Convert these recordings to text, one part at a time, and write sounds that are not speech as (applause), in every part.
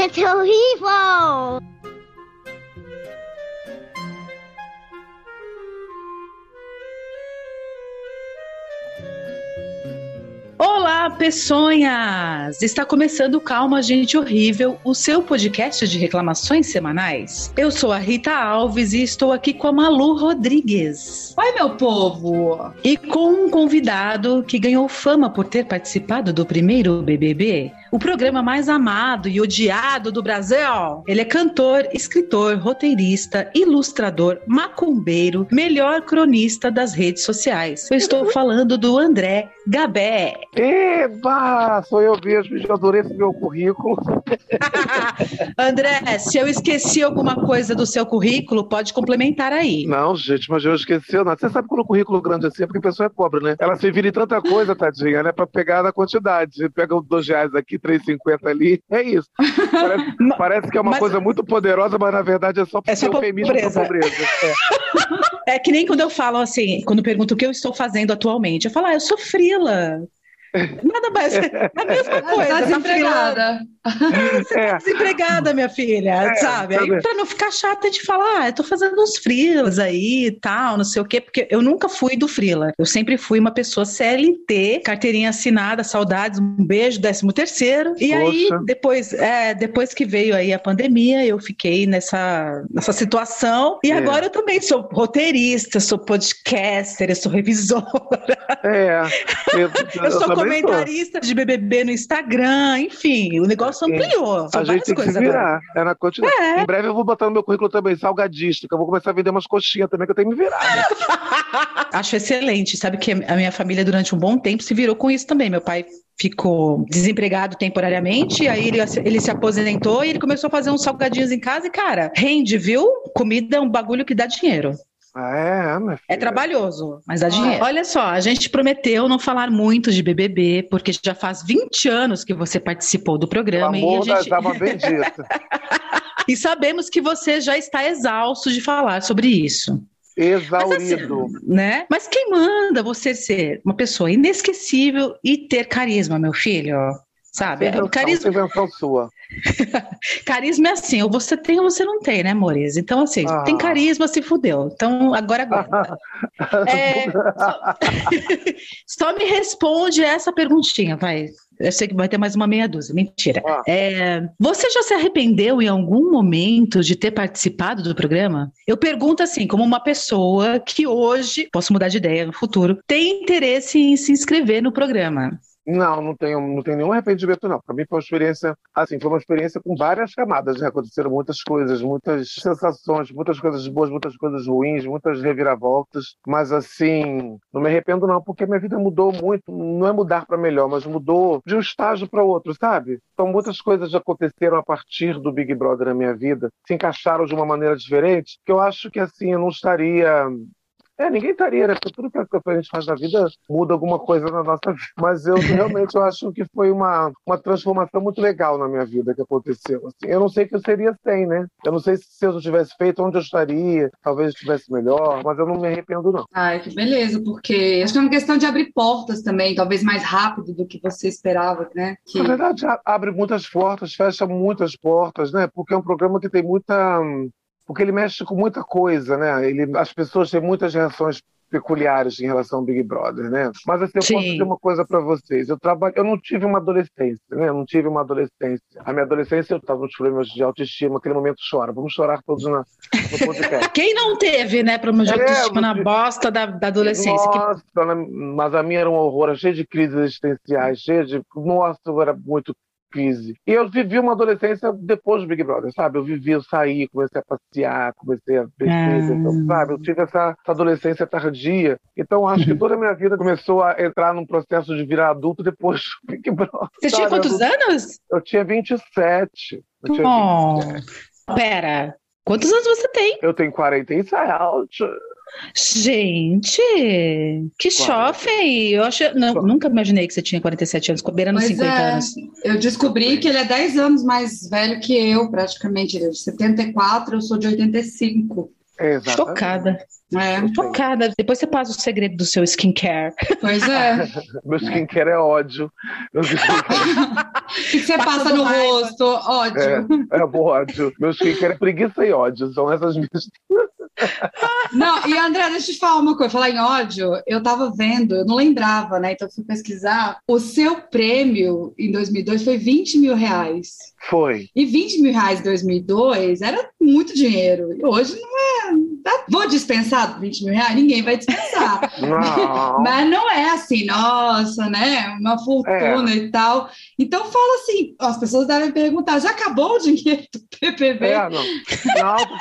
It's horrível! Olá, peçonhas! Está começando Calma Gente Horrível, o seu podcast de reclamações semanais. Eu sou a Rita Alves e estou aqui com a Malu Rodrigues. Oi, meu povo! E com um convidado que ganhou fama por ter participado do primeiro BBB, o programa mais amado e odiado do Brasil. Ele é cantor, escritor, roteirista, ilustrador, macumbeiro, melhor cronista das redes sociais. Eu estou (laughs) falando do André Gabé. Eba! Sou eu mesmo, já adorei esse meu currículo. (laughs) André, se eu esqueci alguma coisa do seu currículo, pode complementar aí. Não, gente, mas eu esqueci nada. Você sabe quando o currículo grande é assim, é porque a pessoa é pobre, né? Ela se vira em tanta coisa, tadinha, né? Pra pegar na quantidade. Pega os dois reais aqui, 3,50 ali. É isso. Parece, (laughs) parece que é uma Mas- coisa muito poderosa, mas na verdade é só É só eufemismo pra pobreza. pobreza. É. (laughs) É que nem quando eu falo assim, quando pergunto o que eu estou fazendo atualmente, eu falo, ah, eu sou frila. Nada mais, é a mesma coisa. tá tá desempregada. Você tá É. desempregada, minha filha, É, sabe? tá Aí, pra não ficar chata, a gente fala, ah, eu tô fazendo uns frilas aí e tal, não sei o quê, porque eu nunca fui do frila. Eu sempre fui uma pessoa CLT, carteirinha assinada, saudades, um beijo, décimo terceiro. E aí, Poxa. depois, é, depois que veio aí a pandemia, eu fiquei nessa, nessa situação. E É. agora eu também sou roteirista, sou podcaster, eu sou revisora, É. (laughs) Eu, eu sou comentarista de BBB no Instagram, enfim, o negócio ampliou. São A gente tem que se virar. É na quantidade. É. Em breve eu vou botar no meu currículo também, salgadista, que eu vou começar a vender umas coxinhas também, que eu tenho que me virar. (laughs) Acho excelente. Sabe que a minha família, durante um bom tempo, se virou com isso também. Meu pai ficou desempregado temporariamente, aí ele, ele se aposentou e ele começou a fazer uns salgadinhos em casa e, cara, rende, viu? Comida é um bagulho que dá dinheiro. Ah, é, minha É filha. trabalhoso, mas dá dinheiro. Olha só, a gente prometeu não falar muito de BBB, porque já faz 20 anos que você participou do programa e a amor das gente... almas benditas. (laughs) E sabemos que você já está exausto de falar sobre isso. Exaurido. Mas, assim, né? Mas quem manda você ser uma pessoa inesquecível e ter carisma, meu filho? Sabe? Invenção- O carisma, invenção sua. (laughs) carisma é assim, ou você tem ou você não tem, né, Mores? Então, assim, Ah. tem carisma, se fudeu. Então, agora aguenta. (laughs) É, só... (laughs) só me responde essa perguntinha, vai. Eu sei que vai ter mais uma meia dúzia. Mentira. Ah. É, você já se arrependeu em algum momento de ter participado do programa? Eu pergunto assim, como uma pessoa que hoje, posso mudar de ideia no futuro, tem interesse em se inscrever no programa. Não, não tenho, não tenho nenhum arrependimento, não. Para mim foi uma experiência, assim, foi uma experiência com várias camadas, né? Aconteceram muitas coisas, muitas sensações, muitas coisas boas, muitas coisas ruins, muitas reviravoltas. Mas, assim, não me arrependo, não, porque minha vida mudou muito. Não é mudar para melhor, mas mudou de um estágio para outro, sabe? Então, muitas coisas aconteceram a partir do Big Brother na minha vida, se encaixaram de uma maneira diferente, que eu acho que, assim, eu não estaria é, ninguém estaria, né? Porque tudo que a gente faz na vida muda alguma coisa na nossa vida. Mas eu realmente eu acho que foi uma, uma transformação muito legal na minha vida que aconteceu. Assim, eu não sei o que eu seria sem, né? Eu não sei se, eu tivesse feito, onde eu estaria. Talvez eu estivesse melhor, mas eu não me arrependo, não. Ai, que beleza, porque acho que é uma questão de abrir portas também, talvez mais rápido do que você esperava, né? Que... Na verdade, abre muitas portas, fecha muitas portas, né? Porque é um programa que tem muita. Porque ele mexe com muita coisa, né? Ele, as pessoas têm muitas reações peculiares em relação ao Big Brother, né? Mas assim, eu Sim. posso dizer uma coisa para vocês. Eu trabalho, eu não tive uma adolescência, né? Eu não tive uma adolescência. A minha adolescência eu estava nos problemas de autoestima, aquele momento chora. Vamos chorar todos na, no podcast. (laughs) Quem não teve, né, problema de É, autoestima na você- bosta da, da adolescência? Que- Nossa, né? mas a minha era um horror, cheia de crises existenciais, cheia de. Nossa, eu era muito crise. E eu vivi uma adolescência depois do Big Brother, sabe? Eu vivi, eu saí, comecei a passear, comecei a beber, Ah. então, sabe? Eu tive essa, essa adolescência tardia. Então, acho que toda a minha vida começou a entrar num processo de virar adulto depois do Big Brother. Você tinha sabe? Eu quantos não- anos? Eu tinha 27. Eu, tinha Oh, 27. pera. Quantos anos você tem? eu tenho 47. Gente, que jovem! Eu acho, não, nunca imaginei que você tinha 47 anos, beirando Pois 50 é. anos. Eu descobri que ele é 10 anos mais velho que eu, praticamente. Ele é de 74, eu sou de 85. Exatamente. Chocada. É, Chocada. Depois você passa o segredo do seu skincare. pois é. (laughs) Meu skincare é ódio. Meu skincare O que (laughs) você Passando passa no raiva. rosto? Ódio. é, é ódio. Meu skincare é preguiça e ódio. São essas minhas. Não, e André, deixa eu te falar uma coisa. Falar em ódio, eu tava vendo, eu não lembrava, né? Então fui pesquisar. O seu prêmio em 2002 foi 20 mil reais. Foi. E 20 mil reais em 2002 era muito dinheiro. Hoje não é. tá- Vou dispensar 20 mil reais? Ninguém vai dispensar. Não. (laughs) (laughs) Mas não é assim, nossa, né? Uma fortuna e tal. Então fala assim, as pessoas devem perguntar, já acabou o dinheiro do PPB? É, não.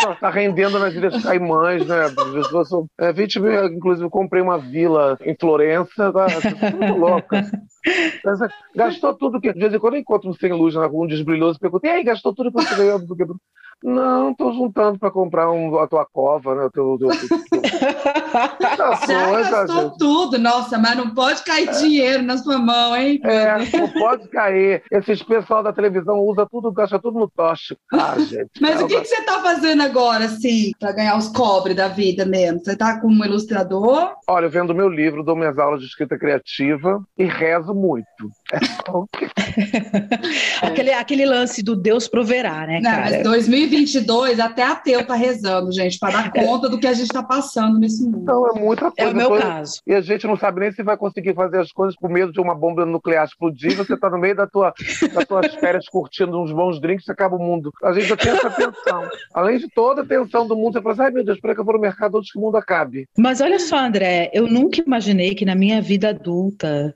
Não, está rendendo nas Ilhas Caimãs, né? As pessoas são- é, 20 mil, inclusive, eu comprei uma vila em Florença, tá, tá muito louca. Gastou tudo que. De vez em quando eu encontro um sem luz na rua, um desbrilhoso, e pergunto, e aí, gastou tudo que você ganhou? Não, estou juntando para comprar um, a tua cova, né? O teu, o teu, o teu- (laughs) Já gastou tudo, nossa, mas não pode cair dinheiro na sua mão, hein? É, não pode cair. Esses pessoal da televisão usa tudo, gasta tudo no toche. Ah, (laughs) gente. Mas o não, que, que você tá fazendo agora, assim, para ganhar os cobres da vida mesmo? Você tá como ilustrador? Olha, eu vendo meu livro, dou minhas aulas de escrita criativa e rezo muito. É só o que- Aquele, aquele lance do Deus proverá, né, Não, cara? mas 2022, até ateu tá rezando, gente, para dar conta do que a gente tá passando nesse mundo. Não, é muita É coisa. o meu coisa- caso. E a gente não sabe nem se vai conseguir fazer as coisas com medo de uma bomba nuclear explodir. Você está no meio da tua, das tuas férias curtindo uns bons drinks e acaba o mundo. A gente já tem essa tensão. Além de toda a tensão do mundo, você fala assim, ai meu Deus, espera que eu vou no mercado antes que o mundo acabe. Mas olha só, André, eu nunca imaginei que na minha vida adulta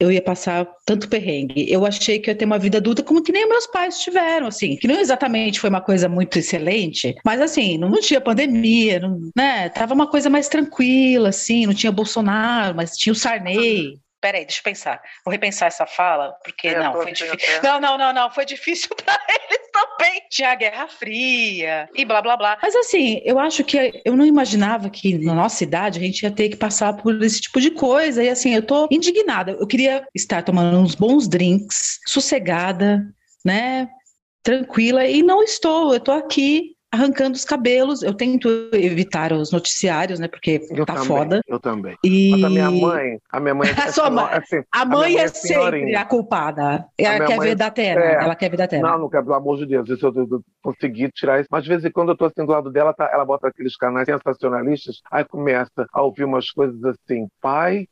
eu ia passar tanto perrengue. Eu achei que eu ia ter uma vida adulta como que nem meus pais tiveram, assim, que não exatamente foi uma coisa muito excelente, mas assim, não, tinha pandemia, não, né? Tava uma coisa mais tranquila, assim, não tinha Bolsonaro, mas tinha o Sarney. Peraí, deixa eu pensar. Vou repensar essa fala, porque É, não, foi difícil. Não, não, não, não, foi difícil (laughs) para eles também. Tinha a Guerra Fria e blá blá blá. Mas assim, eu acho que eu não imaginava que na nossa idade a gente ia ter que passar por esse tipo de coisa. E assim, eu tô indignada. Eu queria estar tomando uns bons drinks, sossegada, né? Tranquila, e não estou. Eu tô aqui arrancando os cabelos. Eu tento evitar os noticiários, né? Porque Eu tá também, foda. Eu também. E Mas a minha mãe, a minha mãe (laughs) A sua mãe. assim, a mãe é, é sempre a culpada. Ela minha quer mãe- ver da terra. é. Ela quer ver da terra. Não, não quero, pelo amor de Deus. Isso eu, eu, eu consegui tirar isso. Mas de vez em quando eu tô assim do lado dela, tá- ela bota aqueles canais sensacionalistas, aí começa a ouvir umas coisas assim, pai.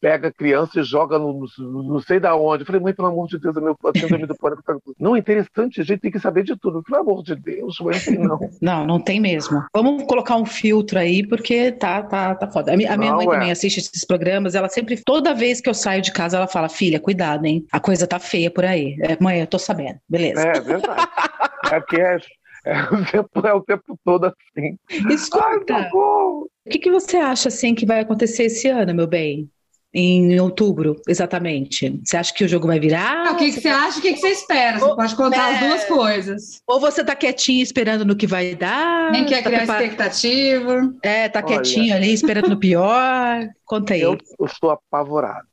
Pega criança e joga no, no- não sei da onde. Eu falei, mãe, pelo amor de Deus, é meu síndrome do pânico. tá- Não, é interessante, a gente tem que saber de tudo. Pelo amor de Deus, mãe, assim, não. (laughs) Não, não tem mesmo. Vamos colocar um filtro aí, porque tá, tá, tá foda. A, mi- a minha Não, mãe é. também assiste esses programas, ela sempre, toda vez que eu saio de casa, ela fala, filha, cuidado, hein? A coisa tá feia por aí. É, mãe, eu tô sabendo. Beleza. É verdade. (laughs) É que é, é, o tempo, é o tempo todo assim. Ai, Escuta, socorro! o que, que você acha, assim, que vai acontecer esse ano, meu bem? Em outubro, exatamente. Você acha que o jogo vai virar? O que, que você acha? O que, que você espera? Você Ô, pode contar as é. duas coisas. Ou você tá quietinho esperando no que vai dar? Nem quer tá criar prepar- expectativa. É, tá Olha. quietinho ali, esperando no pior. Conta aí. Eu, eu estou apavorado.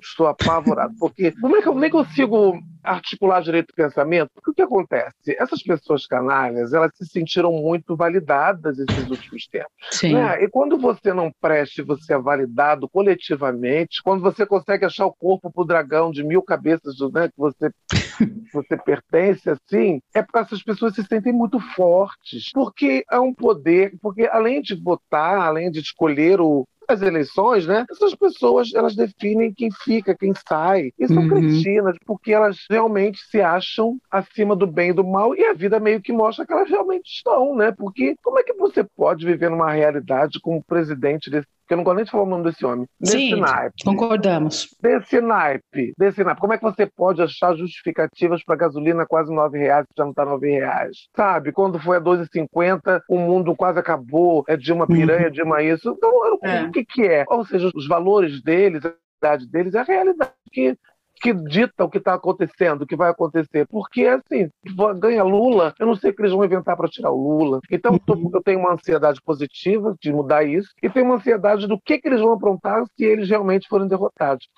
Estou apavorado. Porque como é que eu nem consigo articular direito o pensamento? Porque o que acontece? Essas pessoas canalhas, elas se sentiram muito validadas esses últimos tempos. Sim. né? E quando você não preste, você é validado coletivamente, quando você consegue achar o corpo pro dragão de mil cabeças né, que você, (laughs) você pertence, assim, é porque essas pessoas se sentem muito fortes, porque é um poder, porque além de votar, além de escolher o as eleições, né? Essas pessoas elas definem quem fica, quem sai. E são Uhum. cretinas, porque elas realmente se acham acima do bem e do mal, e a vida meio que mostra que elas realmente estão, né? Porque como é que você pode viver numa realidade como presidente desse. Eu não gosto nem de falar o nome desse homem. Desse Sim, naipe. concordamos. Desse naipe. Desse naipe. Como é que você pode achar justificativas para gasolina quase R$ reais, já não está R$ reais? Sabe? Quando foi a 2,50, o mundo quase acabou. É Dilma piranha, Dilma isso. Então, eu- É. o que, que é? Ou seja, os valores deles, a realidade deles, é a realidade que que dita o que está acontecendo, o que vai acontecer. Porque, assim, ganha Lula, eu não sei o que eles vão inventar para tirar o Lula. Então, uhum. eu tenho uma ansiedade positiva de mudar isso e tenho uma ansiedade do que, que eles vão aprontar se eles realmente forem derrotados.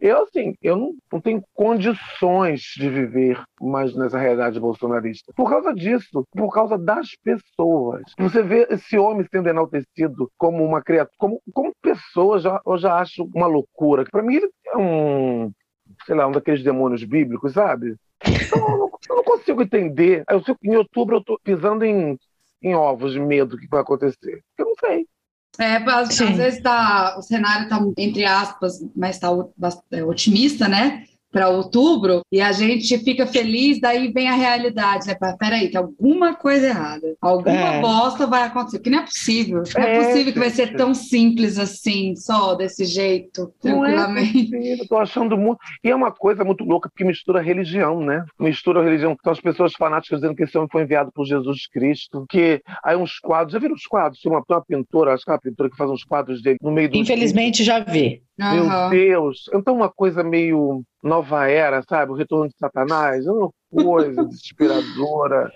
Eu, assim, eu não, não tenho condições de viver mais nessa realidade bolsonarista. Por causa disso, por causa das pessoas. Você vê esse homem sendo enaltecido como uma criatura, como, como pessoa, já, eu já acho uma loucura. Para mim, ele é um, sei lá, um daqueles demônios bíblicos, sabe? Então, eu, não, eu não consigo entender. Eu sei que em outubro eu estou pisando em, em ovos de medo do que vai acontecer. Eu não sei. É, às, às vezes tá, o cenário está, entre aspas, mas está é, otimista, né? Para outubro e a gente fica feliz, daí vem a realidade, né? Peraí, tem alguma coisa errada. Alguma é. bosta vai acontecer, porque não é possível. Não é, é possível que vai ser tão simples assim, só desse jeito, não é tranquilamente. Eu tô achando muito. E é uma coisa muito louca, porque mistura religião, né? Mistura religião. São as pessoas fanáticas dizendo que esse homem foi enviado por Jesus Cristo, que aí uns quadros, já viram os quadros? Tem uma, tem uma pintora, acho que é uma pintora que faz uns quadros dele no meio do. Infelizmente já vi. Meu uhum. Deus! Então, uma coisa meio nova era, sabe? O retorno de Satanás, é uma coisa (laughs) desesperadora,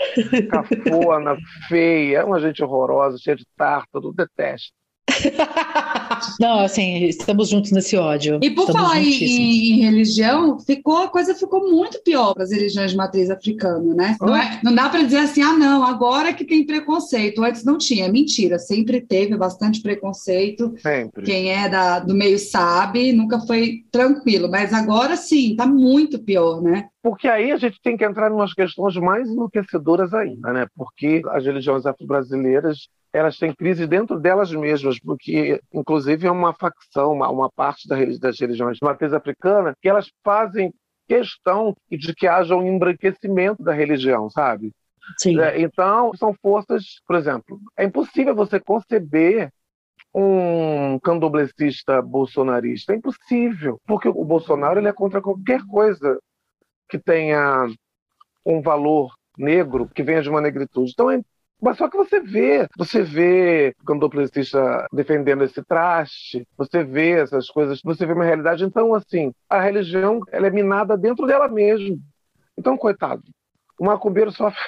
cafona, feia, é uma gente horrorosa, cheia de tártaro, detesto. (laughs) Não, assim, estamos juntos nesse ódio. E por estamos falar em, em, religião, ficou, a coisa ficou muito pior para as religiões de matriz africana, né? Não, é, não dá para dizer assim, ah, não, agora que tem preconceito. Antes não tinha, é mentira. Sempre teve bastante preconceito. Sempre. Quem é da, do meio sabe, nunca foi tranquilo. Mas agora sim, está muito pior, né? Porque aí a gente tem que entrar em umas questões mais enlouquecedoras ainda, né? Porque as religiões afro-brasileiras elas têm crise dentro delas mesmas, porque, inclusive, é uma facção, uma, uma parte das religiões de matriz africana, que elas fazem questão de que haja um embranquecimento da religião, sabe? Sim. É, então, são forças, por exemplo, é impossível você conceber um candomblessista bolsonarista. É impossível, porque o Bolsonaro ele é contra qualquer coisa que tenha um valor negro, que venha de uma negritude. Então é mas só que você vê, você vê o candomblessista defendendo esse traste, você vê essas coisas, você vê uma realidade. Então, assim, a religião ela é minada dentro dela mesmo. Então, coitado, o macumbeiro sofre.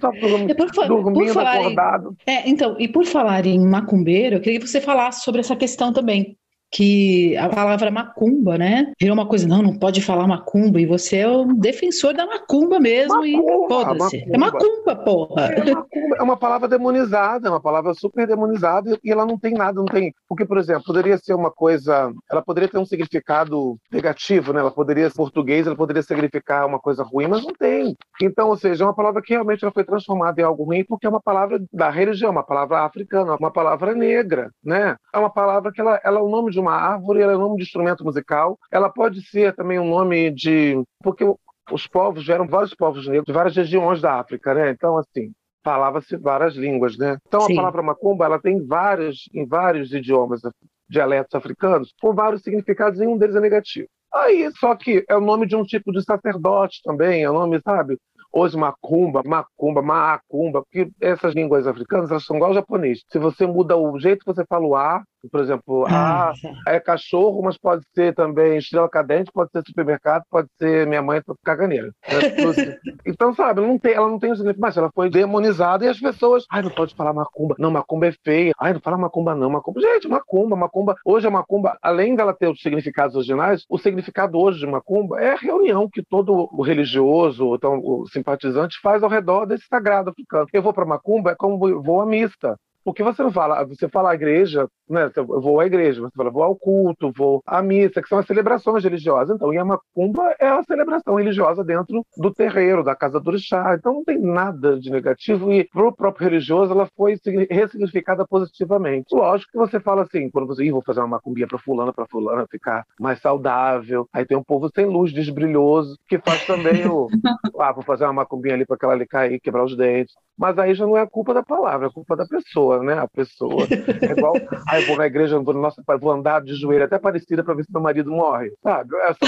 Só dormindo, por, dormindo acordado. Em, é, então, e por falar em macumbeiro, eu queria que você falasse sobre essa questão também que a palavra macumba, né? Virou uma coisa, não, não pode falar macumba, e você é um defensor da macumba mesmo, macumba, e foda-se. É macumba, porra. É, macumba, é uma palavra demonizada, é uma palavra super demonizada, e ela não tem nada, não tem. Porque, por exemplo, poderia ser uma coisa. Ela poderia ter um significado negativo, né? Ela poderia, português, ela poderia significar uma coisa ruim, mas não tem. Então, ou seja, é uma palavra que realmente ela foi transformada em algo ruim, porque é uma palavra da religião, uma palavra africana, uma palavra negra, né? É uma palavra que ela, ela é o nome de uma árvore, ela é um nome de instrumento musical. Ela pode ser também um nome de. Porque os povos vieram vários povos negros de várias regiões da África, né? Então, assim, falava-se várias línguas, né? Então, Sim. a palavra macumba, ela tem vários, em vários idiomas, dialetos africanos, com vários significados, nenhum deles é negativo. Aí, só que é o nome de um tipo de sacerdote também, é o nome, sabe? Hoje, macumba, macumba, macumba, porque essas línguas africanas, elas são igual ao japonês. Se você muda o jeito que você fala o A, por exemplo, ah, é cachorro, mas pode ser também estrela cadente, pode ser supermercado, pode ser minha mãe caganeira. (laughs) então, sabe, não tem, ela não tem o significado, mas ela foi demonizada e as pessoas, ai, não pode falar macumba. Não, macumba é feia. Ai, não fala macumba não, macumba. Gente, macumba, macumba. Hoje a macumba, além dela ter os significados originais, o significado hoje de macumba é a reunião que todo o religioso, então, o simpatizante faz ao redor desse sagrado africano. Eu vou para macumba é como vou à mista. Porque você não fala, você fala a igreja, né? Eu vou à igreja, você fala, vou ao culto, vou à missa, que são as celebrações religiosas. Então, Yamacumba é a celebração religiosa dentro do terreiro, da casa do orixá. Então, não tem nada de negativo e para o próprio religioso ela foi ressignificada positivamente. Lógico que você fala assim, quando você, vou fazer uma macumbinha para fulano, para fulano ficar mais saudável. Aí tem um povo sem luz, desbrilhoso, que faz também o, (laughs) ah, vou fazer uma macumbinha ali para aquela ali cair, quebrar os dentes. Mas aí já não é a culpa da palavra, é a culpa da pessoa, né? A pessoa é igual, aí vou na igreja, vou, nossa, vou andar de joelho até parecida para ver se meu marido morre, sabe? É só...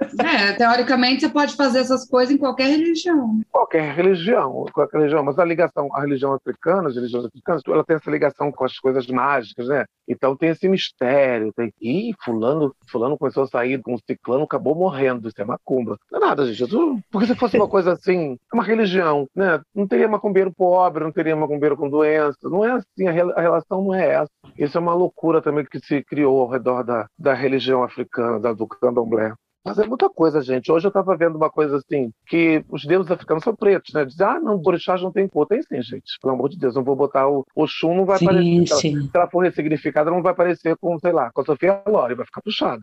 (laughs) É, teoricamente você pode fazer essas coisas em qualquer religião. Qualquer religião, qualquer religião, mas a ligação, a religião africana, as religiões africanas, ela tem essa ligação com as coisas mágicas, né? Então tem esse mistério, tem, ih, fulano, fulano começou a sair com um ciclano, acabou morrendo, isso é macumba. Não é nada, gente, porque se fosse uma coisa assim, é uma religião, né? Não teria macumbeiro pobre, não teria macumbeiro com doença, não é assim, a, relação não é essa. Isso é uma loucura também que se criou ao redor da, da religião africana, da, do candomblé. Mas é muita coisa, gente. Hoje eu estava vendo uma coisa assim, que os deuses africanos são pretos, né? Dizem, ah, não, orixás não tem cor. Tem sim, gente. Pelo amor de Deus, não vou botar o Oxum, não vai sim, aparecer. Sim. Se, ela, for ressignificada, não vai aparecer com, sei lá, com a Sofia Lore, vai ficar puxada.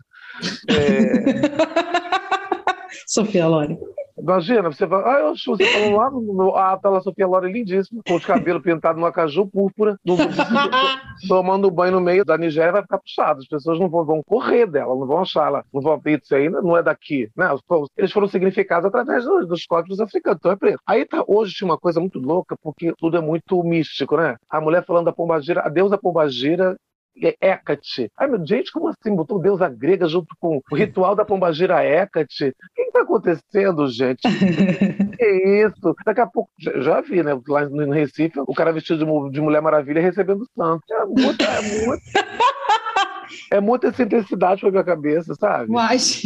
É... (laughs) Sofia Lore. Imagina, você vai. Ah, eu, você falou lá no. Ah, tá lá, Sofia Lore lindíssima, com os cabelos pintados no acaju púrpura, no, (laughs) tomando banho no meio da Nigéria, vai ficar puxado. As pessoas não vão, vão correr dela, não vão achar ela, não vão isso ainda, não é daqui. Né? Eles foram significados através dos, dos códigos africanos, então é preto. Aí tá, hoje tinha uma coisa muito louca, porque tudo é muito místico, né? A mulher falando da pombagira, a deusa pombagira é Hecate. Ai, meu, gente, como assim? Botou deusa grega junto com o ritual da pombagira Hecate. O que está acontecendo, gente? (laughs) que isso? Daqui a pouco, já vi, né? Lá no Recife, o cara vestido de, de Mulher Maravilha recebendo o santo. É muito, é muito... é muita intensidade pra minha cabeça, sabe? Mas...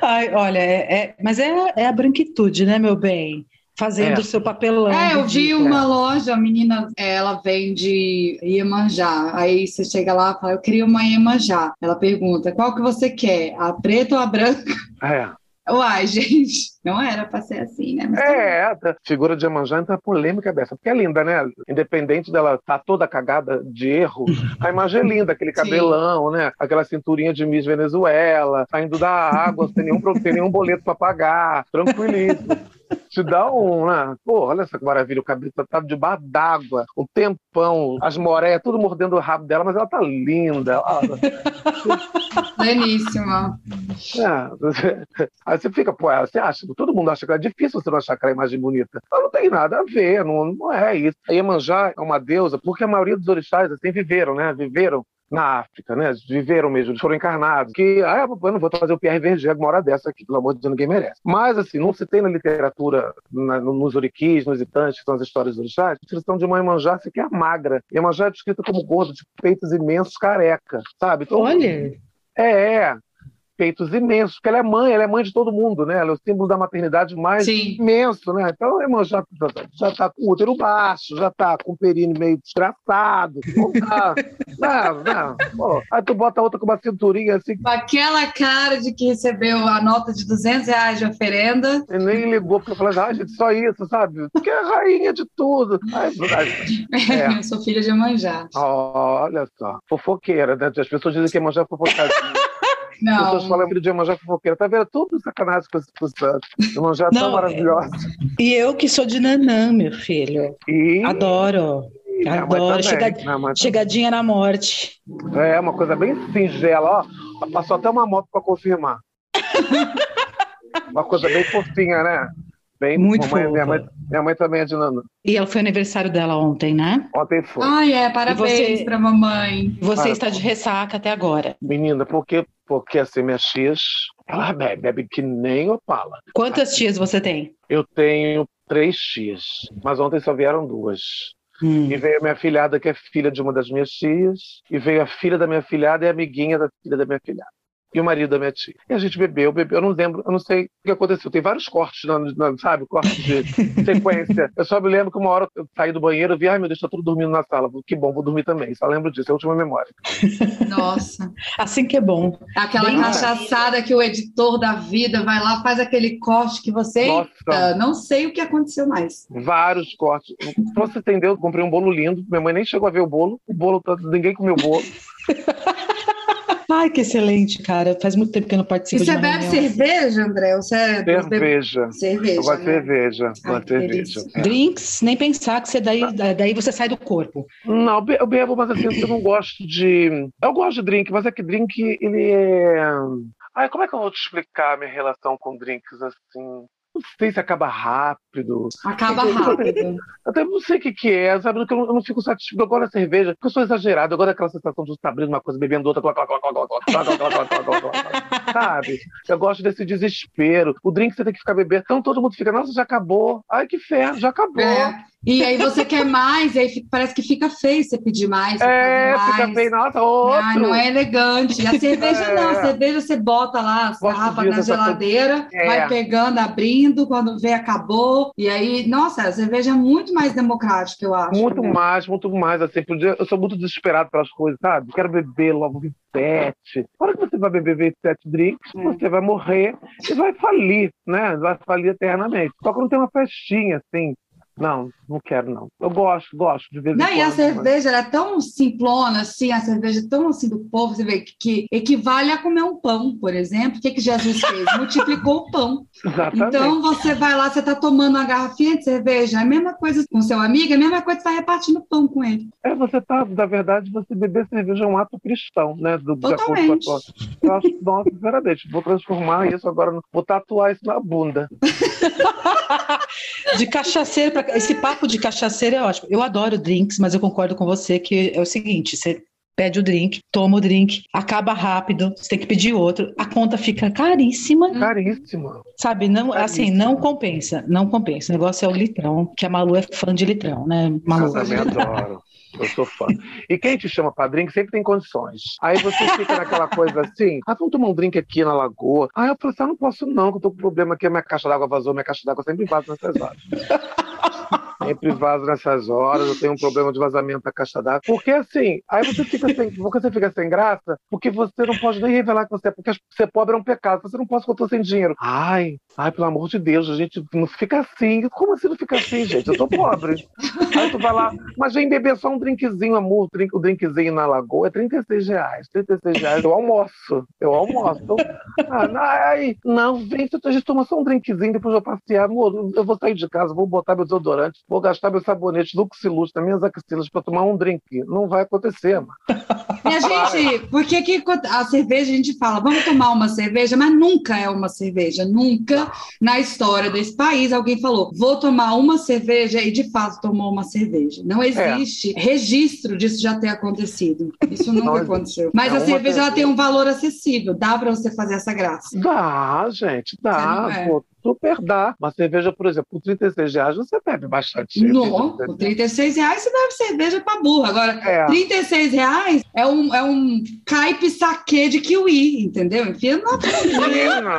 Ai, olha, é, é, mas é, é a branquitude, né, meu bem? Fazendo o é. seu papelão. É, eu vi uma loja, a menina, ela vende Iemanjá. Aí você chega lá e fala, eu queria uma Iemanjá. Ela pergunta, qual que você quer, a preta ou a branca? É. Uai, (laughs) gente, não era para ser assim, né? Mas é, a figura de Iemanjá entra polêmica dessa, porque é linda, né? Independente dela estar tá toda cagada de erro, a imagem é linda, aquele (laughs) cabelão, Sim. né? Aquela cinturinha de Miss Venezuela, saindo da água, sem nenhum, sem nenhum boleto para pagar, tranquilíssimo te dá um, né? Pô, olha essa maravilha, o cabelo tá debaixo d'água, um tempão, as moreias tudo mordendo o rabo dela, mas ela tá linda. Belíssima. (laughs) É, (laughs) aí você fica, pô, você acha, todo mundo acha que é difícil você não achar aquela imagem bonita. Mas não tem nada a ver, não, não é isso. A Iemanjá é uma deusa, porque a maioria dos orixás assim viveram, né? Viveram na África, né? Viveram mesmo, eles foram encarnados. Que, ah, eu não vou fazer o Pierre Verger uma hora dessa aqui, pelo amor de Deus, ninguém merece. Mas, assim, não se tem na literatura, na, nos oriquis, nos itantes, que são as histórias dos orixás, a descrição de uma Iemanjá que é magra. Iemanjá é descrita como gordo, de peitos imensos, careca, sabe? Então, Olha! É, é peitos imensos, porque ela é mãe, ela é mãe de todo mundo, né? Ela é o símbolo da maternidade mais Sim. imenso, né? Então a irmã já, já tá com o útero baixo, já tá com o períneo meio desgraçado. Tá, (laughs) não, não. Pô, aí tu bota outra com uma cinturinha assim. Com aquela cara de que recebeu a nota de 200 reais de oferenda. E nem ligou, porque eu falei, ah, gente, só isso, sabe? Porque é a rainha de tudo. Ai, (laughs) é. eu sou filha de Manjá. olha só, fofoqueira, né? As pessoas dizem que Manjá é fofoqueira. (laughs) Não. As pessoas falam de Iemanjá fofoqueira. Tá vendo? Tudo sacanagem com esse santo. Iemanjá é tão é. maravilhosa. E eu que sou de Nanã, meu filho. E... Adoro. Adoro. Chega... Chegadinha na morte. É, uma coisa bem singela. Ó, passou até uma moto para confirmar. (laughs) uma coisa bem fofinha, né? Bem, Muito mamãe, minha, mãe, minha mãe também é de Nana. E ela foi aniversário dela ontem, né? Ontem foi. Ai, é, parabéns você, pra mamãe. Você ah, está de ressaca até agora. Menina, porque, porque assim, minhas tias, ela bebe, bebe que nem opala. Quantas tias você tem? Eu tenho três tias, mas ontem só vieram duas. Hum. E veio a minha filhada, que é filha de uma das minhas tias, e veio a filha da minha filhada e a amiguinha da filha da minha filhada e o marido da minha tia. E a gente bebeu, bebeu, eu não lembro, eu não sei o que aconteceu. Tem vários cortes, não, sabe? Cortes de (laughs) sequência. Eu só me lembro que uma hora eu saí do banheiro e vi, ai meu Deus, tá tudo dormindo na sala. Que bom, vou dormir também. Só lembro disso, é a última memória. Nossa. assim que é bom. Aquela Bem cachaçada mais. que o editor da vida vai lá, faz aquele corte que você. Nossa. não sei o que aconteceu mais. Vários cortes. Pra você entendeu, eu comprei um bolo lindo. Minha mãe nem chegou a ver o bolo. O bolo, tá, ninguém comeu o bolo. (laughs) Ai, que excelente, cara. Faz muito tempo que eu não participo e você bebe cerveja, André? Você é cerveja. Cerveja. Eu gosto de né? cerveja. Ai, cerveja. É. Drinks, nem pensar que você daí, daí você sai do corpo. Não, eu bebo, mas assim, eu não gosto de. Eu gosto de drink, mas é que drink, ele é. Ai, como é que eu vou te explicar a minha relação com drinks assim? Não sei se acaba rápido. Acaba rápido. Até não sei o que, que é, sabe? Eu não, eu não fico satisfeito. Agora a cerveja, porque eu sou exagerado. Agora aquela sensação de estar abrindo uma coisa, bebendo outra. sabe? Eu gosto desse desespero. O drink você tem que ficar bebendo. Então todo mundo fica, nossa, já acabou. Ai, que ferro, já acabou. É. E aí você quer mais, e aí parece que fica feio você pedir mais. Você É, mais. fica feio, nossa, outro. Ai, não é elegante. A cerveja É. não, a cerveja você bota lá garrafas disso, na geladeira, É. vai pegando, abrindo, quando vê, acabou. E aí, nossa, a cerveja é muito mais democrática, eu acho. Muito né? mais, muito mais. Assim, eu sou muito desesperado pelas coisas, sabe? Quero beber logo 27. A hora que você vai beber 27 drinks, É. você vai morrer e vai falir, né? Vai falir eternamente. Só que não tem uma festinha, assim. Não, não quero, não. Eu gosto, gosto de vez em Não, quando. e a mas- cerveja ela é tão simplona, assim, a cerveja é tão assim do povo, você vê que, que equivale a comer um pão, por exemplo. O que, que Jesus fez? (laughs) Multiplicou o pão. Exatamente. Então você vai lá, você está tomando uma garrafinha de cerveja, é a mesma coisa com seu amigo, é a mesma coisa que você está repartindo pão com ele. É, você tá, na verdade, você beber cerveja é um ato cristão, né? Do, Totalmente. Eu acho, nossa, sinceramente, vou transformar isso agora, vou tatuar isso na bunda. (laughs) (laughs) De cachaceiro para esse papo de cachaceiro é ótimo. Eu adoro drinks, mas eu concordo com você que é o seguinte, você pede o drink, toma o drink, acaba rápido, você tem que pedir outro, a conta fica caríssima, Caríssimo. sabe? Não, assim, não compensa, não compensa. O negócio é o litrão, que a Malu é fã de litrão, né, Malu? Eu também adoro. Eu sou fã. E quem te chama pra drink sempre tem condições. Aí você fica naquela coisa assim, ah, vamos tomar um drink aqui na lagoa. Ah, eu falei assim, ah, não posso não, que eu tô com problema aqui, a minha caixa d'água vazou, minha caixa d'água sempre vaza nessas horas. Sempre vaza nessas horas, eu tenho um problema de vazamento da caixa d'água. Porque assim, aí você fica sem, você fica sem graça, porque você não pode nem revelar que você é, porque ser pobre é um pecado, você não pode tô sem dinheiro. Ai, ai, pelo amor de Deus, a gente não fica assim. Como assim não fica assim, gente? Eu tô pobre. Aí tu vai lá, mas vem beber só um drinkzinho, amor, drink- o drinkzinho na lagoa é 36 reais. 36 reais, eu almoço. Eu almoço. Ah, ai, não, vem, a gente toma só um drinkzinho, depois eu passear. Amor, eu vou sair de casa, vou botar meu desodorante, vou gastar meu sabonete Luxilux nas minhas axilas pra tomar um drink. Não vai acontecer, mano. E a gente, porque que a cerveja a gente fala, vamos tomar uma cerveja, mas nunca é uma cerveja, nunca na história desse país alguém falou, vou tomar uma cerveja e de fato tomou uma cerveja. Não existe registro disso já ter acontecido. Isso nunca Não existe. aconteceu. Mas É a cerveja ela tem um valor acessível, dá para você fazer essa graça. Dá, gente, dá. é. Pô, super dá. Uma cerveja, por exemplo, por 36 reais você bebe bastante. Não, com 36 reais você bebe cerveja para burro. Agora, É. 36 reais é um, é um caipe saquê de kiwi, entendeu? Enfia na (laughs) Menina,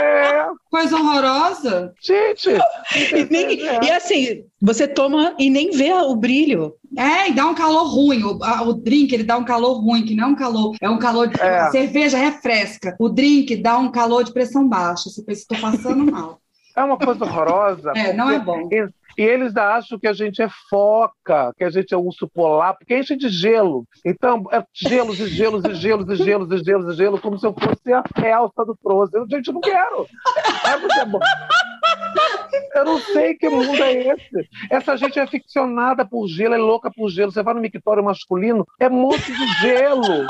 é, coisa horrorosa. gente. (laughs) E, 36 nem- reais. e assim, você toma e nem vê o brilho. É, e dá um calor ruim. O, a- o drink ele dá um calor ruim, que não é um calor, é um calor de. É. A cerveja refresca. O drink dá um calor de pressão baixa. Você pensa, estou passando mal. É uma coisa horrorosa. É, não é bom. E, e eles acham que a gente é foca, que a gente é urso polar, porque enche de gelo. Então, é gelos e gelos e gelos e gelos e gelos e gelos, como se eu fosse a Elsa do Frozen. Gente, eu não quero. É muito é bom. Eu não sei que mundo é esse. Essa gente é ficcionada por gelo, é louca por gelo. Você vai no mictório masculino, é um monte de gelo.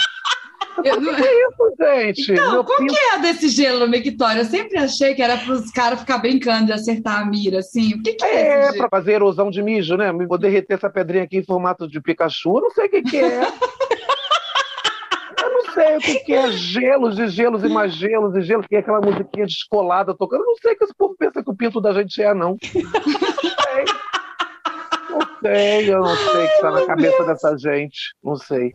Eu não- Isso, gente. Então, Meu qual pinto que é desse gelo no Mictório? Eu sempre achei que era para os caras ficar brincando de acertar a mira, assim. O que, que é, É, para fazer erosão de mijo, né? Vou derreter essa pedrinha aqui em formato de Pikachu, não sei o que, que é. (laughs) Eu não sei o que, que é gelos e gelos e mais gelos e gelos, que é aquela musiquinha descolada tocando. Eu não sei o que esse povo pensa que o pinto da gente é, não. Não sei. Não sei, eu não sei o que está na cabeça dessa gente. Não sei.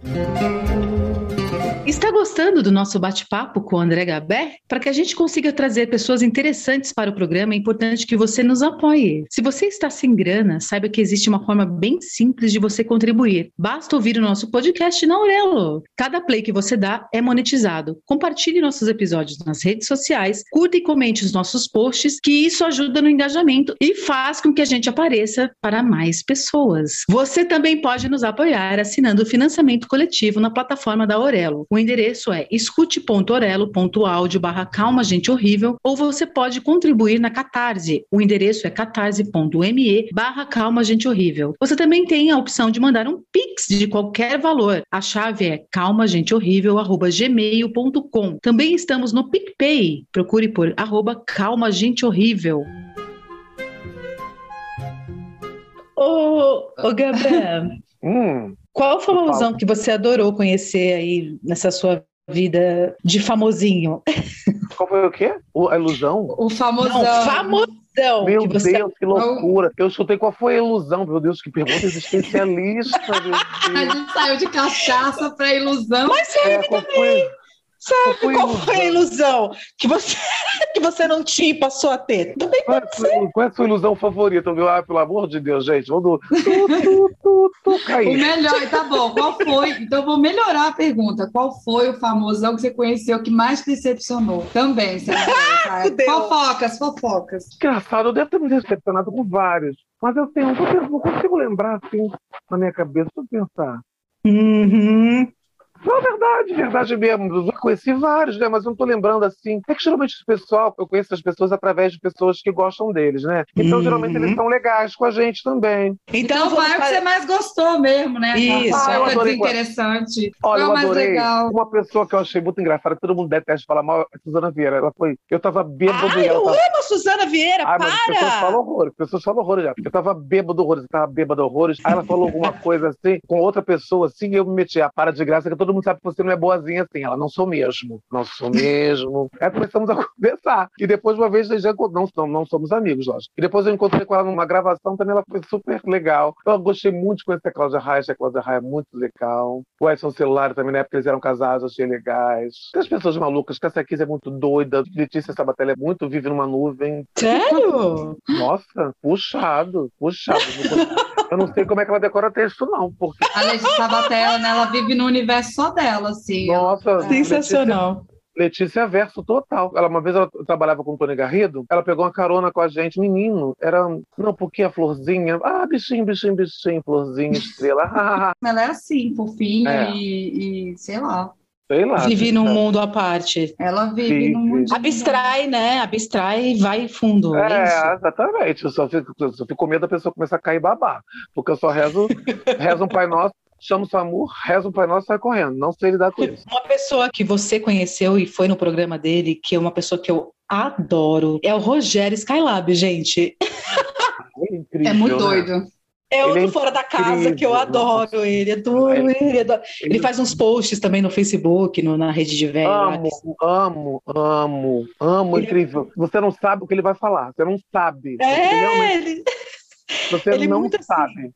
Está gostando do nosso bate-papo com o André Gabé? Para que a gente consiga trazer pessoas interessantes para o programa, é importante que você nos apoie. Se você está sem grana, saiba que existe uma forma bem simples de você contribuir. Basta ouvir o nosso podcast na Aurelo. Cada play que você dá é monetizado. Compartilhe nossos episódios nas redes sociais, curta e comente os nossos posts, que isso ajuda no engajamento e faz com que a gente apareça para mais pessoas. Você também pode nos apoiar assinando o financiamento coletivo na plataforma da Aurelo. O endereço é escute.orelo.audio barra calma gente horrível ou você pode contribuir na Catarse. O endereço é catarse.me barra calma gente horrível. Você também tem a opção de mandar um pix de qualquer valor. A chave é calmagentehorrível.gmail.com. Também estamos no PicPay. Procure por arroba calma gente horrível. Ô, oh, oh, Gabriel, Hum, qual famosão que você adorou conhecer aí nessa sua vida de famosinho? (laughs) qual foi o quê? O- a ilusão? O famosão. Não, famosão Meu que você Deus, que loucura. Eu escutei qual foi a ilusão. Meu Deus, que pergunta existencialista. (laughs) A gente saiu de cachaça pra ilusão. Mas É, qual foi, qual a qual foi a ilusão? que você, (laughs) que você não tinha e passou a ter? Também Qual é, a sua, qual é a sua ilusão favorita? Meu, ah, pelo amor de Deus, gente. Vamos tu, tu, tu, tu, O melhor, tá bom. Qual foi? Então, eu vou melhorar a pergunta. Qual foi o famosão que você conheceu que mais te decepcionou? Também, Sérgio. Fudeu. (laughs) Fofocas, fofocas. Engraçado, eu devo ter me decepcionado com vários. Mas eu tenho, não consigo lembrar assim na minha cabeça. Deixa eu pensar. Uhum. Não, verdade, verdade mesmo. Eu já conheci vários, né? Mas eu não tô lembrando assim. É que geralmente esse pessoal, eu conheço as pessoas através de pessoas que gostam deles, né? Então, Uhum. geralmente, eles são legais com a gente também. Então, Então, vai o que você mais gostou mesmo, né? Isso. Aquela Ah, eu adorei. desinteressante. Olha, é eu o mais adorei. legal? Uma pessoa que eu achei muito engraçada, que todo mundo detesta falar mal, é a Suzana Vieira. Ela foi. Eu tava bêbado Ai, eu tava. amo a Suzana Vieira, Ai, mas as pessoas para! falam horrores, as pessoas falam horrores já. Eu tava bêbado horrores, eu tava bêbado horrores. Aí ela falou alguma coisa assim, com outra pessoa assim, e eu me meti a para de graça, que todo mundo sabe que você não é boazinha assim. Ela, não sou mesmo, não sou mesmo. (laughs) Aí começamos a conversar. E depois, uma vez, já não, não, não somos amigos, lógico. E depois eu encontrei com ela numa gravação, também ela foi super legal. Eu gostei muito de conhecer a Cláudia Raia, achei a Cláudia Raia muito legal. O Edson Celular também, na época eles eram casados, achei legais. Tem as pessoas malucas, que essa aqui é muito doida, Letícia Sabatella é muito, vive numa nuvem. Sério? Nossa, puxado, puxado. (laughs) Eu não sei como é que ela decora texto, não, porque, A Letícia Sabatella, né? Ela vive no universo só dela, assim. nossa, Sensacional. Letícia é verso total. Ela, uma vez ela trabalhava com o Tony Garrido, ela pegou uma carona com a gente, menino. Era, não, porque a florzinha, ah, bichinho, bichinho, bichinho, florzinha, estrela, (laughs) Ela é assim, fofinha É. e, e sei lá. Sei lá. Vive num mundo à parte. Ela vive Vive. no mundo. Abstrai, né? Abstrai e vai fundo. É, É, isso. exatamente. Eu só fico, eu só fico com medo da pessoa começar a cair babar. Porque eu só rezo, (laughs) rezo um Pai Nosso, chamo o SAMU, rezo um Pai Nosso e sai correndo. Não sei lidar com isso. Uma pessoa que você conheceu e foi no programa dele, que é uma pessoa que eu adoro, é o Rogério Skylab, gente. (laughs) É incrível. É muito né? doido. É Ele outro é fora da casa que eu adoro ele, adoro Ele- ele, adoro. Ele faz uns posts também no Facebook, no- na rede de velho. Amo, amo, amo, amo, Ele- incrível. Você não sabe o que ele vai falar, você não sabe. Você É, ele, você (laughs) ele é não muito assim. sabe.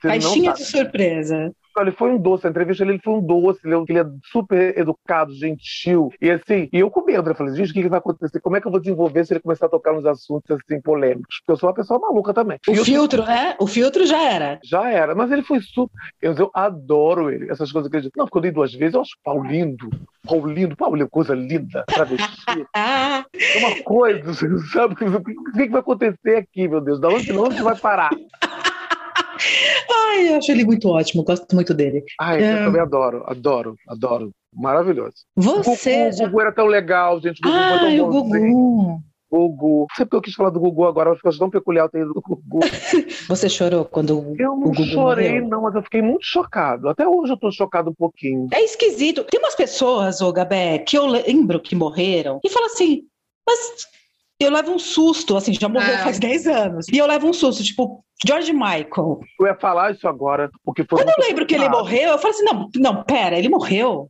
Você caixinha sabe. de surpresa. Ele foi um doce, a entrevista dele ele foi um doce, ele é, é super educado, gentil. E assim, e eu com medo, eu falei, gente, o que, que vai acontecer? Como é que eu vou desenvolver se ele começar a tocar nos assuntos assim polêmicos? Porque eu sou uma pessoa maluca também. O E eu- filtro, né? O filtro já era. Já era, mas ele foi super. Eu, eu adoro ele, essas coisas que ele diz. Não, porque eu li duas vezes, eu acho pau lindo. Pau lindo, pau lindo, coisa linda, travesti. (laughs) É uma coisa, (laughs) sabe o que, que vai acontecer aqui, meu Deus? Da onde, de onde vai parar? Ai, eu acho ele muito ótimo, gosto muito dele. Ai, É. eu também adoro, adoro, adoro. Maravilhoso. Você o já... Gugu era tão legal, gente. O Gugu Ai, o. Gugu. Gugu. Não sei porque eu quis falar do Gugu agora, mas ficou tão peculiar ter ido do Gugu. (laughs) Você chorou quando o Eu o não Gugu chorei, morreu? não, mas eu fiquei muito chocado. Até hoje eu tô chocado um pouquinho. É esquisito. Tem umas pessoas, ô Gabé, que eu lembro que morreram e falam assim, mas eu levo um susto, assim, já morreu É. faz 10 anos. E eu levo um susto, tipo, George Michael. Eu ia falar isso agora, porque foi Quando eu lembro que ele morreu, eu falo assim, não, não, pera, ele morreu?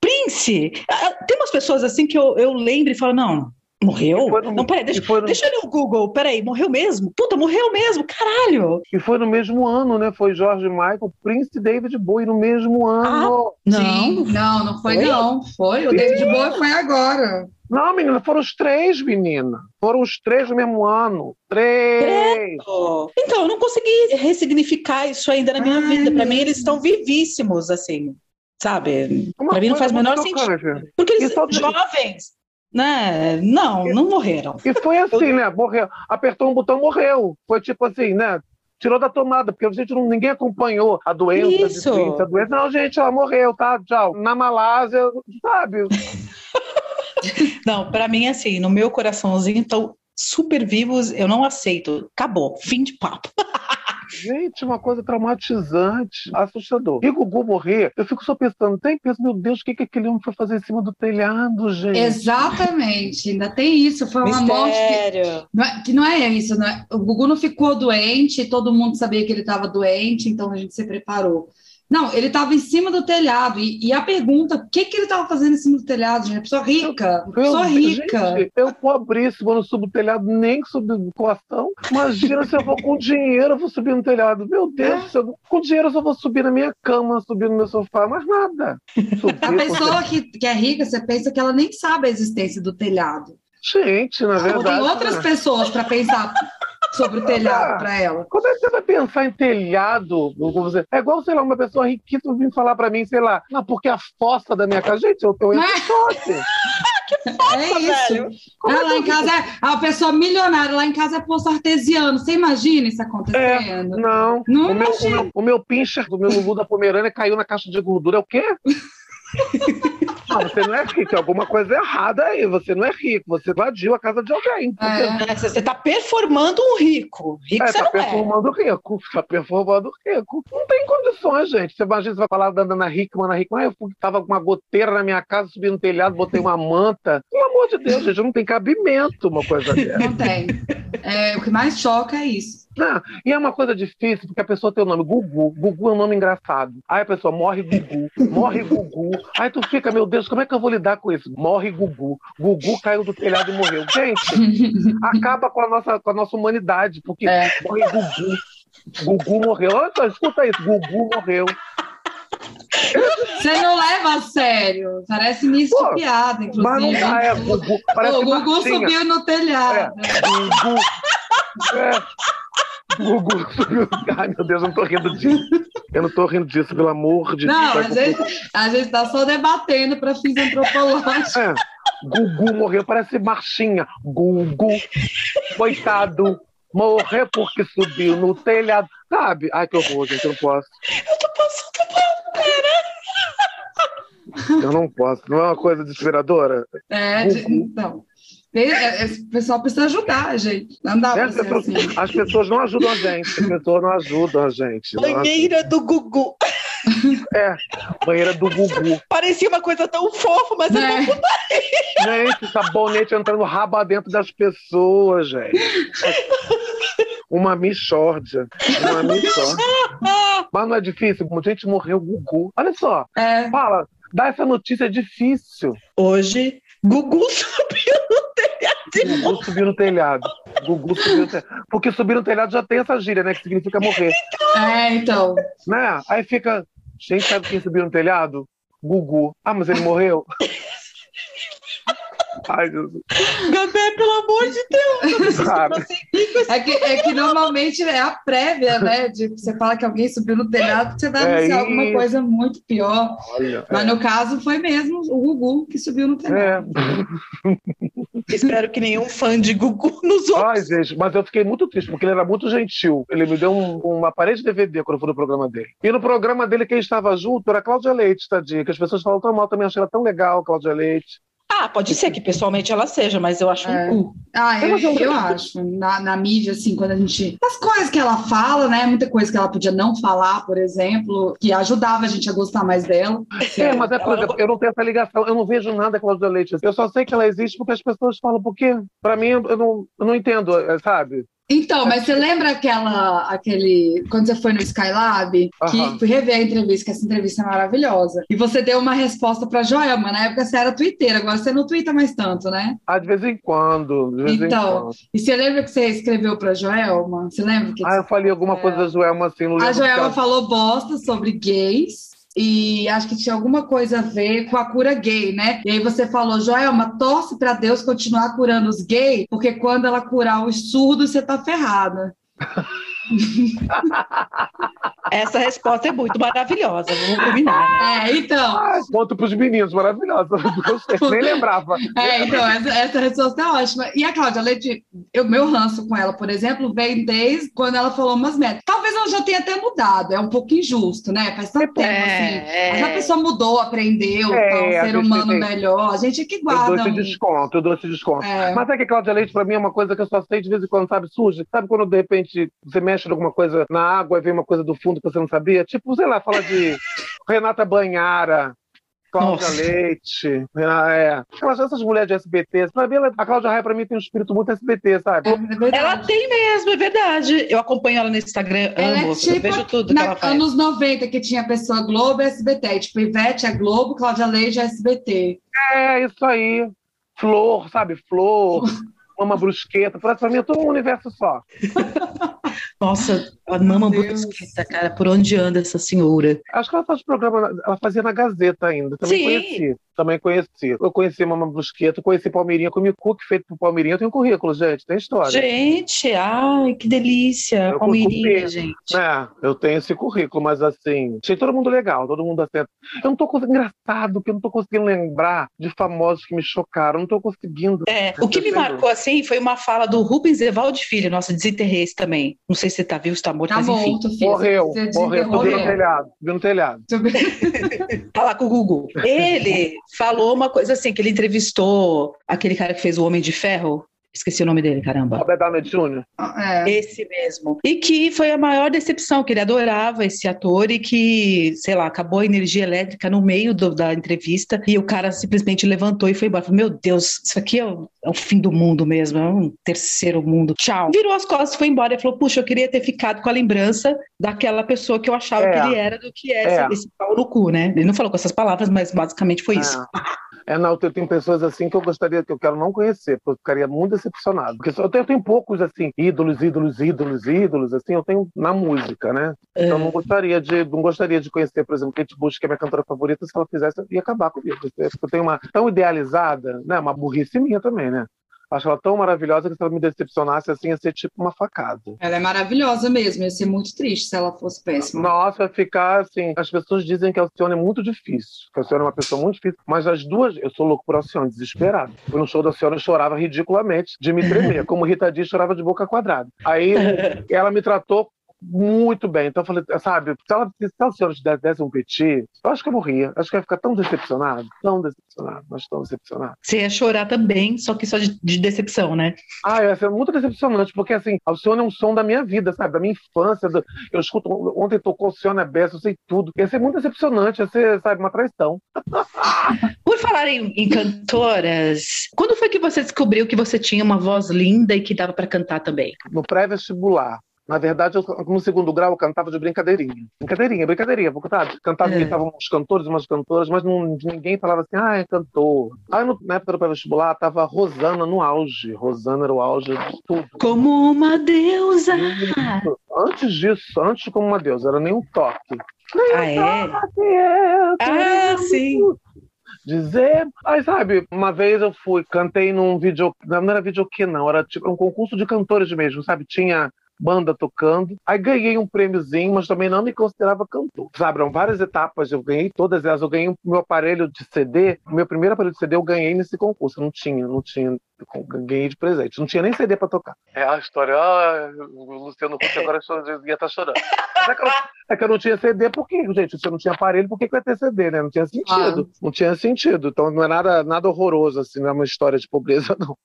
Prince! Ah, Tem umas pessoas assim que eu, eu lembro e falo, não, morreu? No- Não, peraí, deixa, no- deixa eu ler o Google, peraí, morreu mesmo? Puta, morreu mesmo, caralho! E foi no mesmo ano, né? Foi George Michael, Prince e David Bowie no mesmo ano. Não, Sim, não, não foi, Foi? não. Foi. O David Bowie foi agora. Não, menina, foram os três, menina. Foram os três no mesmo ano. Três! Então, eu não consegui ressignificar isso ainda na minha Ai, vida. Pra mim, eles estão vivíssimos, assim, sabe? Uma Pra mim não faz o menor sentido. Porque eles E só- jovens, né? Não, não morreram. E foi assim, né? Morreu. Apertou um botão, morreu. Foi tipo assim, né? Tirou da tomada, porque a gente não, ninguém acompanhou a doença Isso. a doença. Não, gente, ela morreu, tá? Tchau. Na Malásia, sabe? (laughs) Não, pra mim, assim, no meu coraçãozinho estão super vivos, eu não aceito. Acabou, fim de papo. (laughs) Gente, uma coisa traumatizante, assustador. E Gugu morrer, eu fico só pensando, tem penso, meu Deus, o que, que aquele homem foi fazer em cima do telhado, gente? Exatamente, ainda tem isso. Foi uma Mistério. morte que não, é, que não é isso. Não é, o Gugu não ficou doente, todo mundo sabia que ele estava doente, então a gente se preparou. Não, ele estava em cima do telhado. E, e a pergunta, o que, que ele estava fazendo em cima do telhado, gente? Pessoa rica, Meu pessoa Deus, rica. Gente, eu pobríssimo, eu não subo o telhado nem subo do costão. Imagina se eu vou com dinheiro, eu vou subir no telhado. Meu Deus, É. eu- com dinheiro eu só vou subir na minha cama, subir no meu sofá, mas nada. Subir, A pessoa que, que é rica, você pensa que ela nem sabe a existência do telhado. Gente, na Ou verdade. tem outras né? pessoas para pensar sobre o telhado Ah. para ela. Como é que você vai pensar em telhado? É igual, sei lá, uma pessoa riquíssima vir falar pra mim, sei lá, não, porque a fossa da minha casa. Gente, eu, entro em choque. (laughs) é isso. velho. Como Ah, é lá que em casa é a pessoa milionária, lá em casa é poço artesiano. Você imagina isso É, acontecendo? não. Não o, meu, o, meu, o meu pincher do meu Lulu da Pomerânia caiu na caixa de gordura. É o quê? (laughs) Não, você não é rico, tem alguma coisa errada aí. Você não é rico, você invadiu a casa de alguém. É. É, Você está performando um rico. Rico É, você tá não é. performando rico, tá performando rico. Não tem condições, gente. Você imagina, você vai falar da Ana Hickman, Ana Hickman, ah, eu fui- tava com uma goteira na minha casa, subi no telhado, botei uma manta. Pelo amor de Deus, gente, não tem cabimento uma coisa (laughs) dessa. Não tem. É, o que mais choca é isso. Não, e é uma coisa difícil, porque a pessoa tem o nome Gugu. Gugu é um nome engraçado. Aí a pessoa morre Gugu, morre Gugu. Aí tu fica, meu Deus, como é que eu vou lidar com isso? Morre Gugu. Gugu caiu do telhado e morreu. Gente, (laughs) acaba com a nossa, com a nossa humanidade, porque É. morre Gugu. Gugu morreu. Olha escuta isso, Gugu morreu. Você não leva a sério. Parece início Pô, de piada, Mas não inclusive. dá, é Gugu. Parece o Gugu subiu no telhado. Gugu. É. Gugu (laughs) subiu. Ai, meu Deus, eu não tô rindo disso. Eu não tô rindo disso, pelo amor de Não, Deus. a gente, a gente tá só debatendo para fins antropológicos. É. Gugu morreu, parece marchinha. Gugu, coitado, morreu porque subiu no telhado. Sabe? Ai, que horror, gente, eu não posso. Eu tô passando Eu não posso. Não é uma coisa desesperadora? É, Gugu. então. Tem- é- é- O pessoal precisa ajudar a gente. Não dá Né? ser pessoas, assim. as pessoas não ajudam a gente. As pessoas não ajudam a gente. Banheira do Gugu. É, banheira do Gugu. Parecia uma coisa tão fofa, mas é Né? Gente, sabonete entrando rabo dentro das pessoas, gente. Uma michórdia. Uma michórdia. Mas não é difícil, como gente morreu Gugu. Olha só, É, fala, dá essa notícia é difícil. Hoje, Gugu subiu telhado. Gugu subiu no telhado. Gugu subiu no telhado. Porque subir no telhado já tem essa gíria, né? Que significa morrer. é, então. Né? Aí fica. Gente, sabe quem subiu no telhado? Gugu. Ah, mas ele morreu? Ai, Jesus. Gabé, pelo amor de Deus. (laughs) Sabe? É que, é que normalmente é a prévia, né? De você fala que alguém subiu no telhado, você vai É anunciar alguma isso. coisa muito pior. Olha. Mas no caso foi mesmo o Gugu que subiu no telhado. É. (laughs) Espero que nenhum fã de Gugu nos ouça. Ai, gente, mas eu fiquei muito triste, porque ele era muito gentil. Ele me deu um- uma parede de DVD quando eu fui no programa dele. E no programa dele, quem estava junto era a Cláudia Leite, tadinha, que as pessoas falam tão mal, também achei ela tão legal, Cláudia Leite. Ah, pode ser que pessoalmente ela seja, mas eu acho É. um cu. Ah, eu, eu- eu acho. Na, na mídia, assim, quando a gente. As coisas que ela fala, né? Muita coisa que ela podia não falar, por exemplo, que ajudava a gente a gostar mais dela. É, mas é, por ela- exemplo, eu não tenho essa ligação, eu não vejo nada da Cláudia Leite. Eu só sei que ela existe porque as pessoas falam, porque pra mim eu não, eu não entendo, é, sabe? Então, mas você lembra aquela, aquele, quando você foi no Skylab, que Aham. fui rever a entrevista, que essa entrevista é maravilhosa, e você deu uma resposta para Joelma, na época você era twitteira, agora você não twitta mais tanto, né? Ah, de vez em quando, de vez em Então, quando. E você lembra que você escreveu para Joelma? Você lembra que Ah, eu falei alguma coisa da Joelma assim, não lembro. a Joelma ela- falou bosta sobre gays? E acho que tinha alguma coisa a ver com a cura gay, né? E aí você falou, Joelma, torce para Deus continuar curando os gays, porque quando ela curar os surdos, você tá ferrada. (laughs) Essa resposta é muito maravilhosa, vamos combinar. É, então. Ah, ponto pros meninos, maravilhosa. (laughs) Nem lembrava. É, então, essa, essa resposta é ótima. E a Cláudia Leite, o meu ranço com ela, por exemplo, vem desde quando ela falou umas metas. Talvez ela já tenha até mudado, é um pouco injusto, né? Faz tanto tempo É, assim. é. Mas a pessoa mudou, aprendeu, É, tá um ser humano tem- melhor. A gente é que Eu dou guarda. esse um- desconto, eu dou esse desconto. É. Mas é que Cláudia Leite, pra mim, é uma coisa que eu só sei de vez em quando, sabe, surge. Sabe quando, de repente, você mexe em alguma coisa na água e vem uma coisa do fundo que você não sabia? Tipo, sei lá, fala de (laughs) Renata Banhara, Cláudia Nossa. Leite, é. Aquelas, essas mulheres de SBT. Ela- a Cláudia Raia, pra mim, tem um espírito muito SBT, sabe? É. Ela tem mesmo, é verdade. Eu acompanho ela no Instagram, Ela é amo, tipo eu vejo tudo que Na, ela faz. anos 90, que tinha pessoa Globo e SBT. Aí, Tipo, Ivete é Globo, Cláudia Leite é SBT. É, isso aí. Flor, sabe? Flor, (laughs) Mama Brusqueta. Mim é todo um universo só. (laughs) Nossa, a mama brusqueta, cara, por onde anda essa senhora? Acho que ela faz programa, ela fazia na Gazeta ainda. Também Sim. conheci. Também conheci. Eu conheci Mama Brusqueta, conheci Palmeirinha, comi cookie feito por Palmeirinha. Eu tenho currículo, gente, tem história. Gente, ai, que delícia. Eu Palmeirinha, gente. É, eu tenho esse currículo, mas assim, achei todo mundo legal, todo mundo assim. Eu não tô conseguindo, engraçado, que eu não tô conseguindo lembrar de famosos que me chocaram, não tô conseguindo. É, o que me marcou assim foi uma fala do Rubens Evaldo Filho, nossa, desenterrei esse também. Não sei se você tá vivo, se tá morto, Tá mas enfim. morto, filho. Morreu, morreu, subiu no telhado, subiu no telhado. (laughs) Falar com o Google. Ele falou uma coisa assim, que ele entrevistou aquele cara que fez o Homem de Ferro. Esqueci o nome dele, caramba. Robert Downey Jr. É. Esse mesmo. E que foi a maior decepção, que ele adorava esse ator e que, sei lá, acabou a energia elétrica no meio do- da entrevista e o cara simplesmente levantou e foi embora. Falei, Meu Deus, isso aqui é o, é o fim do mundo mesmo, é um terceiro mundo. Tchau. Virou as costas, foi embora e falou: Puxa, eu queria ter ficado com a lembrança daquela pessoa que eu achava É. que ele era do que é, É. esse, esse pau no cu, né? Ele não falou com essas palavras, mas basicamente foi isso. É, não, eu tenho pessoas assim que eu gostaria, que eu quero não conhecer, porque eu ficaria muito decepcionado. Porque só- eu tenho, eu tenho poucos, assim, ídolos, ídolos, ídolos, ídolos, assim, eu tenho na música, né? Então eu não gostaria de, não gostaria de conhecer, por exemplo, Kate Bush, que é minha cantora favorita, se ela fizesse, ia acabar comigo. Porque Eu tenho uma tão idealizada, né? Uma burrice minha também, né? Acho ela tão maravilhosa que se ela me decepcionasse assim, ia ser tipo uma facada. Ela é maravilhosa mesmo, ia ser muito triste se ela fosse péssima. Nossa, vai ficar assim. As pessoas dizem que a Alcione é muito difícil, que a Alcione é uma pessoa muito difícil, mas as duas, eu sou louco por Alcione, desesperado. Fui no show da Alcione, eu chorava ridiculamente de me tremer, como Rita Dias chorava de boca quadrada. Aí (laughs) ela me tratou muito bem. Então eu falei, sabe, se ela, se a Alcione desse, desse um petit, eu acho que eu morria. Acho que eu ia ficar tão decepcionado, tão decepcionado, mas tão decepcionado. Você ia chorar também, só que só de, de decepção, né? Ah, ia ser muito decepcionante, porque assim, Alcione é um som da minha vida, sabe? Da minha infância. do- Eu escuto, ontem tocou Alcione Bessa, eu sei tudo. Ia ser muito decepcionante, ia ser, sabe, uma traição. (laughs) Por falar em, em cantoras, quando foi que você descobriu que você tinha uma voz linda e que dava pra cantar também? No pré-vestibular. Na verdade, eu, no segundo grau, eu cantava de brincadeirinha. Brincadeirinha, brincadeirinha, porque sabe? Cantava, É. imitavam uns cantores umas cantoras, mas não, ninguém falava assim, ah, é cantor. Aí, no, na época do pré-vestibular, tava Rosana no auge. Rosana era o auge de tudo. Como uma deusa. Antes disso, antes como uma deusa, era nem um toque. Ah, é? Eu Ah, sim. dizer. Aí, sabe, uma vez eu fui, cantei num vídeo. Não era videokê, não, era tipo um concurso de cantores mesmo, sabe? Tinha banda tocando. Aí ganhei um prêmiozinho, mas também não me considerava cantor. Sabe, várias etapas, eu ganhei todas elas. Eu ganhei o meu aparelho de CD, meu primeiro aparelho de CD eu ganhei nesse concurso. Não tinha, não tinha. Ganhei de presente. Não tinha nem CD pra tocar. É a história. Ah, o Luciano Huck agora (laughs) ia estar chorando. Mas é que, eu, é que eu não tinha CD, por quê, gente? Se eu não tinha aparelho, por que, que eu ia ter CD, né? Não tinha sentido. Não tinha sentido. Então não é nada, nada horroroso, assim, não é uma história de pobreza, (laughs) não.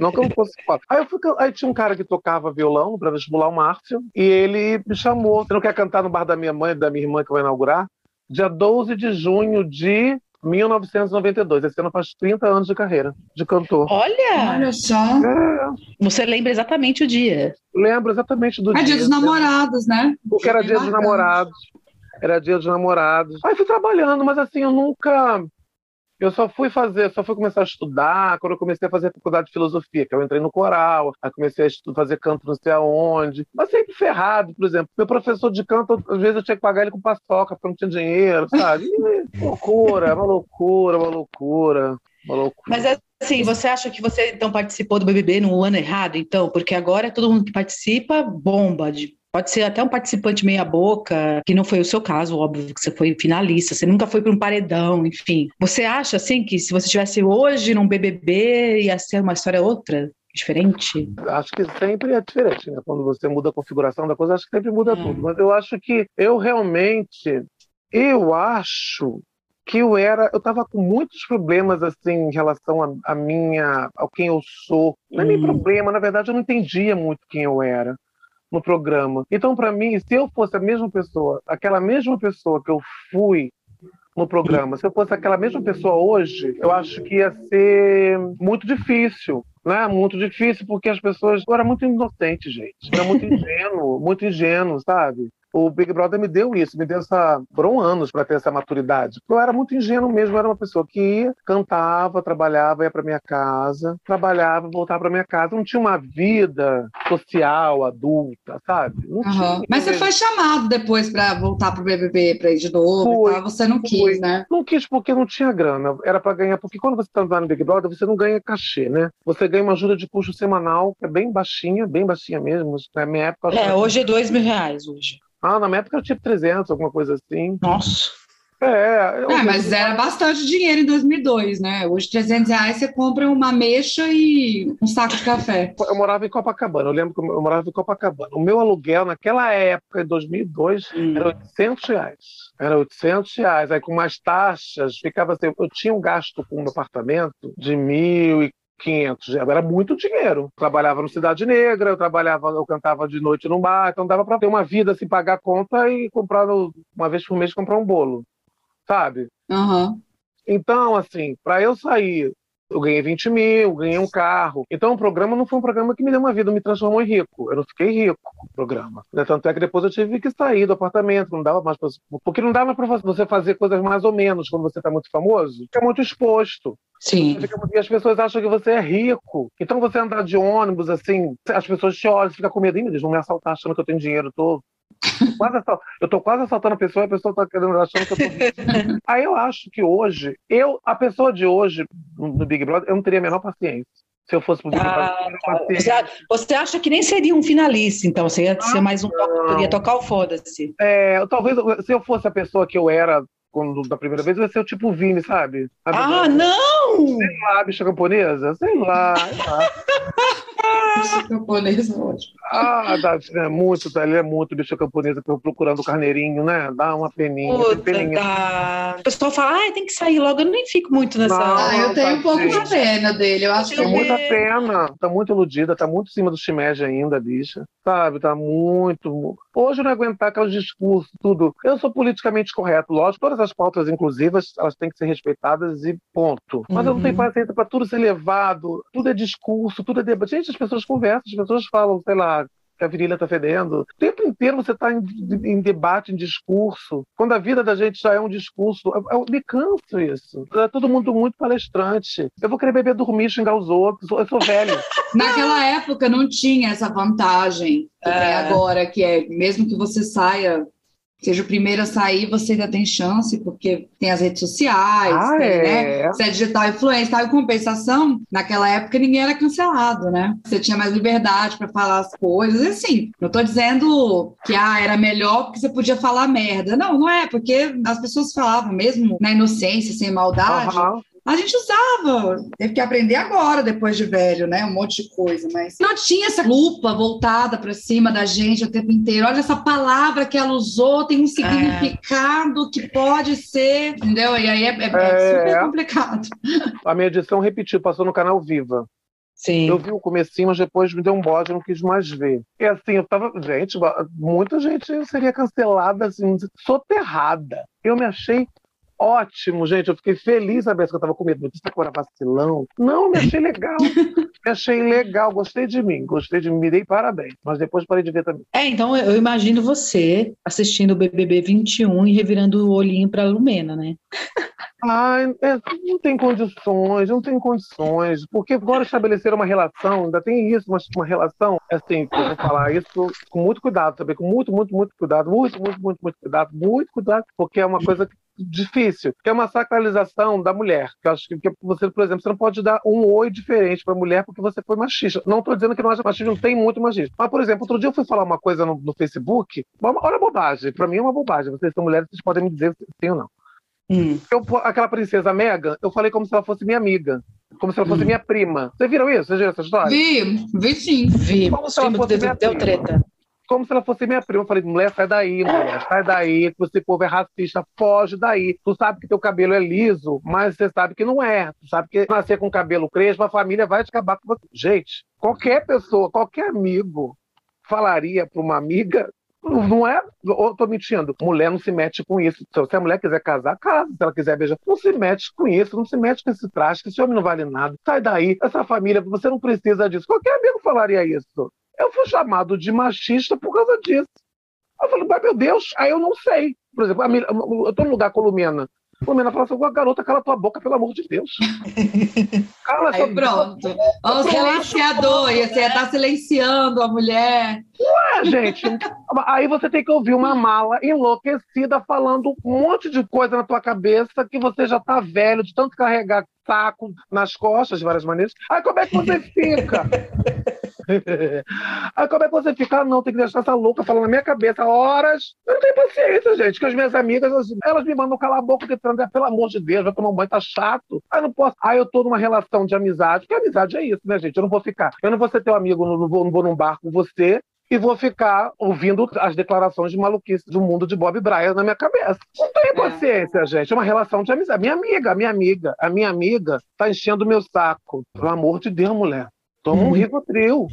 não que eu não fosse. Aí, eu fui, aí tinha um cara que tocava violão para vestibular, o Márcio, e ele me chamou. Você não quer cantar no bar da minha mãe e da minha irmã que vai inaugurar? Dia 12 de junho de 1992. Esse ano faz 30 anos de carreira de cantor. Olha, Olha só. É, você lembra exatamente o dia. lembro exatamente do É dia. dia dos namorados, né? Porque era dia dos namorados. Era dia dos namorados. Aí fui trabalhando, mas assim, eu nunca. Eu só fui fazer, só fui começar a estudar quando eu comecei a fazer faculdade de filosofia, que eu entrei no coral, aí comecei a estu- fazer canto não sei aonde. Mas sempre ferrado, por exemplo. Meu professor de canto, às vezes eu tinha que pagar ele com paçoca, porque não tinha dinheiro, sabe? E, (laughs) loucura, uma loucura, uma loucura. Uma loucura. Mas às assim, você acha que você então participou do BBB no ano errado, então? Porque agora todo mundo que participa bomba de Pode ser até um participante meia-boca, que não foi o seu caso, óbvio, que você foi finalista, você nunca foi para um paredão, enfim. Você acha, assim, que se você estivesse hoje num BBB, ia ser uma história outra? Diferente? Acho que sempre é diferente, né? Quando você muda a configuração da coisa, acho que sempre muda é. tudo. Mas eu acho que eu realmente, eu acho que eu era, eu estava com muitos problemas assim em relação a, a, minha, ao quem eu sou. Não é nem hum. problema, na verdade eu não entendia muito quem eu era no programa. Então, para mim, se eu fosse a mesma pessoa, aquela mesma pessoa que eu fui no programa, se eu fosse aquela mesma pessoa hoje, eu acho que ia ser muito difícil né? Muito difícil porque as pessoas. Eu era muito inocente, gente. era muito (laughs) ingênuo, muito ingênuo, sabe? O Big Brother me deu isso, me deu essa. Foram anos para ter essa maturidade. Eu era muito ingênuo mesmo, eu era uma pessoa que ia, cantava, trabalhava, ia para minha casa, trabalhava, voltava para minha casa. Não tinha uma vida social, adulta, sabe? Não uhum. Mas você foi chamado depois para voltar pro BBB, para ir de novo foi, Você não quis, foi. né? Não quis porque não tinha grana. Era para ganhar, porque quando você está no Big Brother, você não ganha cachê, né? Você ganha uma ajuda de custo semanal, que é bem baixinha, bem baixinha mesmo. Na minha época. É, hoje é dois mil reais hoje. Ah, na minha época era tipo 300, alguma coisa assim. Nossa. É, é mas era bastante dinheiro em 2002, né? Hoje, 300 reais você compra uma mecha e um saco de café. Eu morava em Copacabana, eu lembro que eu morava em Copacabana. O meu aluguel naquela época, em 2002, hum. era 800 reais. Era 800 reais. Aí com mais taxas, ficava assim, eu tinha um gasto com um apartamento de mil e 500, era muito dinheiro. Trabalhava no Cidade Negra, eu trabalhava, eu cantava de noite num bar, então dava para ter uma vida assim, pagar a conta e comprar uma vez por mês comprar um bolo, sabe? Uhum. Então, assim, para eu sair eu ganhei 20 mil, ganhei um carro. Então o programa não foi um programa que me deu uma vida, me transformou em rico. Eu não fiquei rico com o programa. Tanto é que depois eu tive que sair do apartamento, não dava mais pra... Porque não dava para você fazer coisas mais ou menos quando você está muito famoso. É muito exposto. Sim. E as pessoas acham que você é rico. Então você andar de ônibus, assim, as pessoas te olham, você fica com medo, eles vão me assaltar achando que eu tenho dinheiro todo. Quase eu tô quase assaltando a pessoa e a pessoa tá querendo achando que eu tô. Aí eu acho que hoje, eu, a pessoa de hoje no Big Brother, eu não teria a menor paciência. Se eu fosse pro Big ah, Brother, você, você acha que nem seria um finalista, então? Você ia ser mais um. Ia tocar o foda-se. É, talvez se eu fosse a pessoa que eu era quando, da primeira vez, vai ser o tipo Vini, sabe? ah, não! Sei lá, bicha camponesa? Sei lá. Sei lá. bicha camponesa, ótimo. Ah, dá, é muito, tá, ele é muito bicha camponesa procurando o carneirinho, né? Dá uma peninha. Puta, peninha. Tá. O pessoal fala, ah, tem que sair logo. Eu nem fico muito nessa. Não, ah, eu tenho tá um pouco de pena dele. Eu acho que. Tem muita pena. Tá muito iludida, tá muito em cima do shimeji ainda, bicha. Sabe? Tá muito. Hoje não aguentar aqueles discursos, tudo. Eu sou politicamente correto, lógico, todas as pautas inclusivas, elas têm que ser respeitadas e ponto. Mas uhum. eu não tenho uhum. paciência para tudo ser levado, tudo é discurso, tudo é debate. Gente, as pessoas conversam, as pessoas falam, sei lá, que a virilha está fedendo. O tempo inteiro você está em, em, debate, em discurso. Quando a vida da gente já é um discurso, eu, eu me canso isso. É todo mundo muito palestrante. Eu vou querer beber dormir, xingar os outros. Eu sou velho. (laughs) Naquela época não tinha essa vantagem que é. agora, que é mesmo que você saia seja o primeiro a sair, você ainda tem chance, porque tem as redes sociais, ah, tem, né? é. Você é digital influencer, tá? em compensação, naquela época ninguém era cancelado, né? Você tinha mais liberdade para falar as coisas, e assim, não estou dizendo que ah, era melhor porque você podia falar merda. Não, não é, porque as pessoas falavam mesmo na inocência, sem maldade. Uhum a gente usava, teve que aprender agora, depois de velho, né? Um monte de coisa, mas não tinha essa lupa voltada para cima da gente o tempo inteiro. Olha essa palavra que ela usou, tem um significado é. que pode ser, entendeu? E aí é, é, é super complicado. A minha edição repetiu, passou no canal Viva. Sim. Eu vi o comecinho, mas depois me deu um bode, eu não quis mais ver. E assim, eu tava. Gente, muita gente seria cancelada, assim, soterrada. Eu me achei ótimo, gente. Eu fiquei feliz saber que eu estava com medo. Disse que eu era vacilão. Não, me achei legal. (laughs) me achei legal. Gostei de mim. Gostei de mim. Me dei parabéns. Mas depois parei de ver também. É, então eu imagino você assistindo o BBB 21 e revirando o olhinho para Lumena, né? (laughs) Ai, é, não tem condições, não tem condições, porque agora estabeleceram uma relação, ainda tem isso, mas uma relação, assim, eu vou falar isso com muito cuidado, sabe? Com muito, muito, muito cuidado, muito, muito, muito, muito cuidado, muito cuidado, porque é uma coisa que difícil, que é uma sacralização da mulher. Que eu acho que, que você, por exemplo, você não pode dar um oi diferente para mulher porque você foi machista. Não estou dizendo que não haja machismo, tem muito machismo. Mas, por exemplo, outro dia eu fui falar uma coisa no, no Facebook, olha a bobagem, para mim é uma bobagem. Vocês são mulheres, vocês podem me dizer se sim ou não. Hum. Eu, aquela princesa Mega, eu falei como se ela fosse minha amiga. Como se ela fosse hum. minha prima. Vocês viram isso? Vocês viram essa história? Vi, vi sim. Vi. Como se ela fosse minha deu prima. treta como se ela fosse minha prima. Eu falei, mulher, sai daí, mulher, sai daí, que você povo é racista, foge daí. Tu sabe que teu cabelo é liso, mas você sabe que não é. Tu sabe que nascer com cabelo crespo, a família vai acabar com você. Gente, qualquer pessoa, qualquer amigo falaria para uma amiga não é. Eu tô mentindo. Mulher não se mete com isso. Se a mulher quiser casar, casa. Se ela quiser beijar, não se mete com isso. Não se mete com esse traje, que esse homem não vale nada. Sai daí. Essa família, você não precisa disso. Qualquer amigo falaria isso. Eu fui chamado de machista por causa disso. Eu falei, mas meu Deus, aí eu não sei. Por exemplo, eu estou no lugar com a Lumena. Lumena fala assim, garota, cala tua boca, pelo amor de Deus. (laughs) Cala aí, essa pronto. Olha o silenciador, você está né? silenciando a mulher. Ué, gente, aí você tem que ouvir uma mala enlouquecida falando um monte de coisa na tua cabeça que você já está velho de tanto carregar saco nas costas de várias maneiras. Aí como é que você fica? (laughs) (laughs) Aí como é que você fica? Ah, não, tem que deixar essa louca falando na minha cabeça horas. Eu não tenho paciência, gente, que as minhas amigas, elas me mandam calar a boca de trancar, pelo amor de Deus, vai tomar um banho, tá chato. Aí não posso. Aí eu tô numa relação de amizade, porque amizade é isso, né, gente? Eu não vou ficar. Eu não vou ser teu amigo, não vou, não vou num bar com você e vou ficar ouvindo as declarações de maluquice do mundo de Bob Bryan na minha cabeça. Não tenho é. paciência, gente. É uma relação de amizade. Minha amiga, minha amiga, a minha amiga tá enchendo o meu saco. Pelo amor de Deus, mulher. Toma um uhum. Rivotril.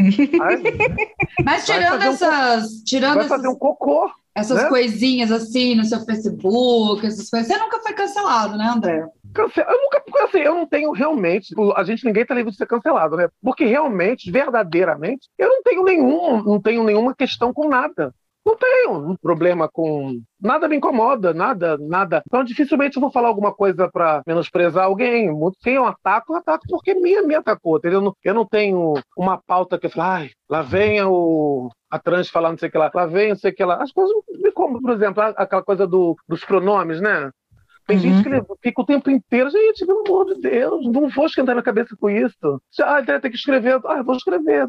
(laughs) Mas tirando essas. Um, tirando vai fazer um cocô. Essas né? coisinhas assim no seu Facebook, essas coisas. Você nunca foi cancelado, né, André? Eu nunca, assim, eu não tenho realmente, a gente ninguém tá livre de ser cancelado, né? Porque realmente, verdadeiramente, eu não tenho nenhum, não tenho nenhuma questão com nada. Não tenho um problema com. Nada me incomoda, nada, nada. Então, dificilmente eu vou falar alguma coisa para menosprezar alguém. Quem eu ataco, eu ataco porque me, me atacou. Entendeu? Eu não, tenho uma pauta que eu falo, ai, lá vem o, a trans falar não sei o que lá, lá vem não sei o que lá. As coisas me como, por exemplo, aquela coisa do, dos pronomes, né? Tem uhum. gente que fica o tempo inteiro, gente, pelo amor de Deus, não vou esquentar minha cabeça com isso. Ah, tem que escrever. Ah, vou escrever.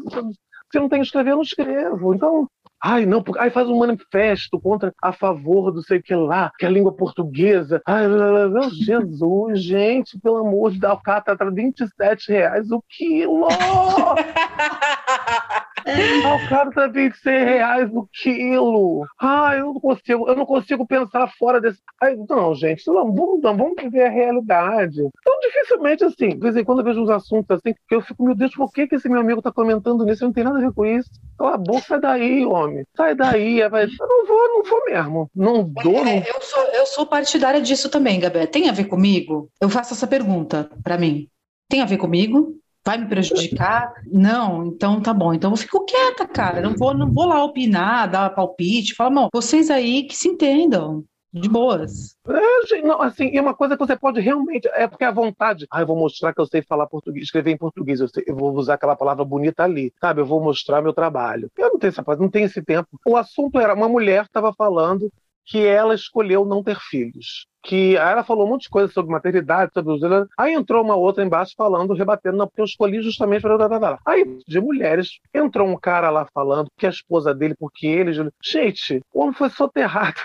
Se não tem que escrever, eu não escrevo. Então, Ai, não, porque, ai, faz um manifesto contra, a favor do sei que lá, que é a língua portuguesa. Ai, meu Jesus, (laughs) gente, pelo amor de Deus, o cara tá 27 reais o quilo! (laughs) o cara tá 26 reais o quilo. Ai, eu não consigo, eu não consigo pensar fora desse. Ai, não, gente, não, vamos, não, vamos viver a realidade. Então, dificilmente, assim, de vez em quando eu vejo uns assuntos assim, que eu fico, meu Deus, por que, que esse meu amigo tá comentando nisso? Eu não tem nada a ver com isso. Cala a boca, sai daí, homem. Sai daí, eu não vou, não vou mesmo. Não dou. É, não... Eu, sou, eu sou partidária disso também, Gabriel. Tem a ver comigo? Eu faço essa pergunta para mim. Tem a ver comigo? Vai me prejudicar? Não, então tá bom. Então eu fico quieta, cara. Não vou, não vou lá opinar, dar palpite, falar, não, vocês aí que se entendam de boas. É, não, assim, e uma coisa que você pode realmente. É porque a vontade. Ah, eu vou mostrar que eu sei falar português, escrever em português. Eu, sei, eu vou usar aquela palavra bonita ali, sabe? Eu vou mostrar meu trabalho. Eu não tenho essa não tenho esse tempo. O assunto era: uma mulher estava falando que ela escolheu não ter filhos. Que ela falou um monte de coisa sobre maternidade, sobre os. Aí entrou uma outra embaixo falando, rebatendo, não, porque eu escolhi justamente para. Aí, de mulheres, entrou um cara lá falando que a esposa dele, porque ele. Gente, o homem foi soterrado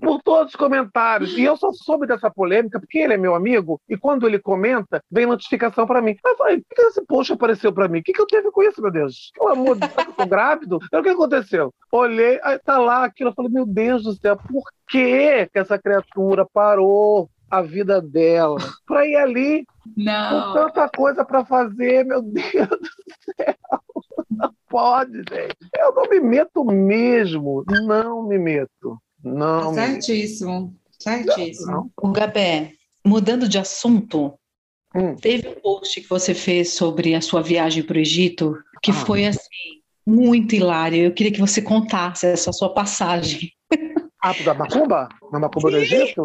por todos os comentários. E eu só soube dessa polêmica porque ele é meu amigo e quando ele comenta, vem notificação para mim. Eu falei, por que esse post apareceu para mim? O que, que eu tive com isso, meu Deus? Pelo amor de Deus, eu tô grávido? o que aconteceu? Olhei, aí tá lá aquilo, eu falei, meu Deus do céu, por que essa criatura parou a vida dela para ir ali Não. com tanta coisa para fazer, meu Deus do céu? Não pode, gente. Eu não me meto mesmo. Não me meto. Não. Tá certíssimo. Certíssimo. Não, O Gabé, mudando de assunto, hum. teve um post que você fez sobre a sua viagem para o Egito que ah. foi assim muito hilário. Eu queria que você contasse essa sua passagem. Ah, da Macumba? Na Macumba do Egito?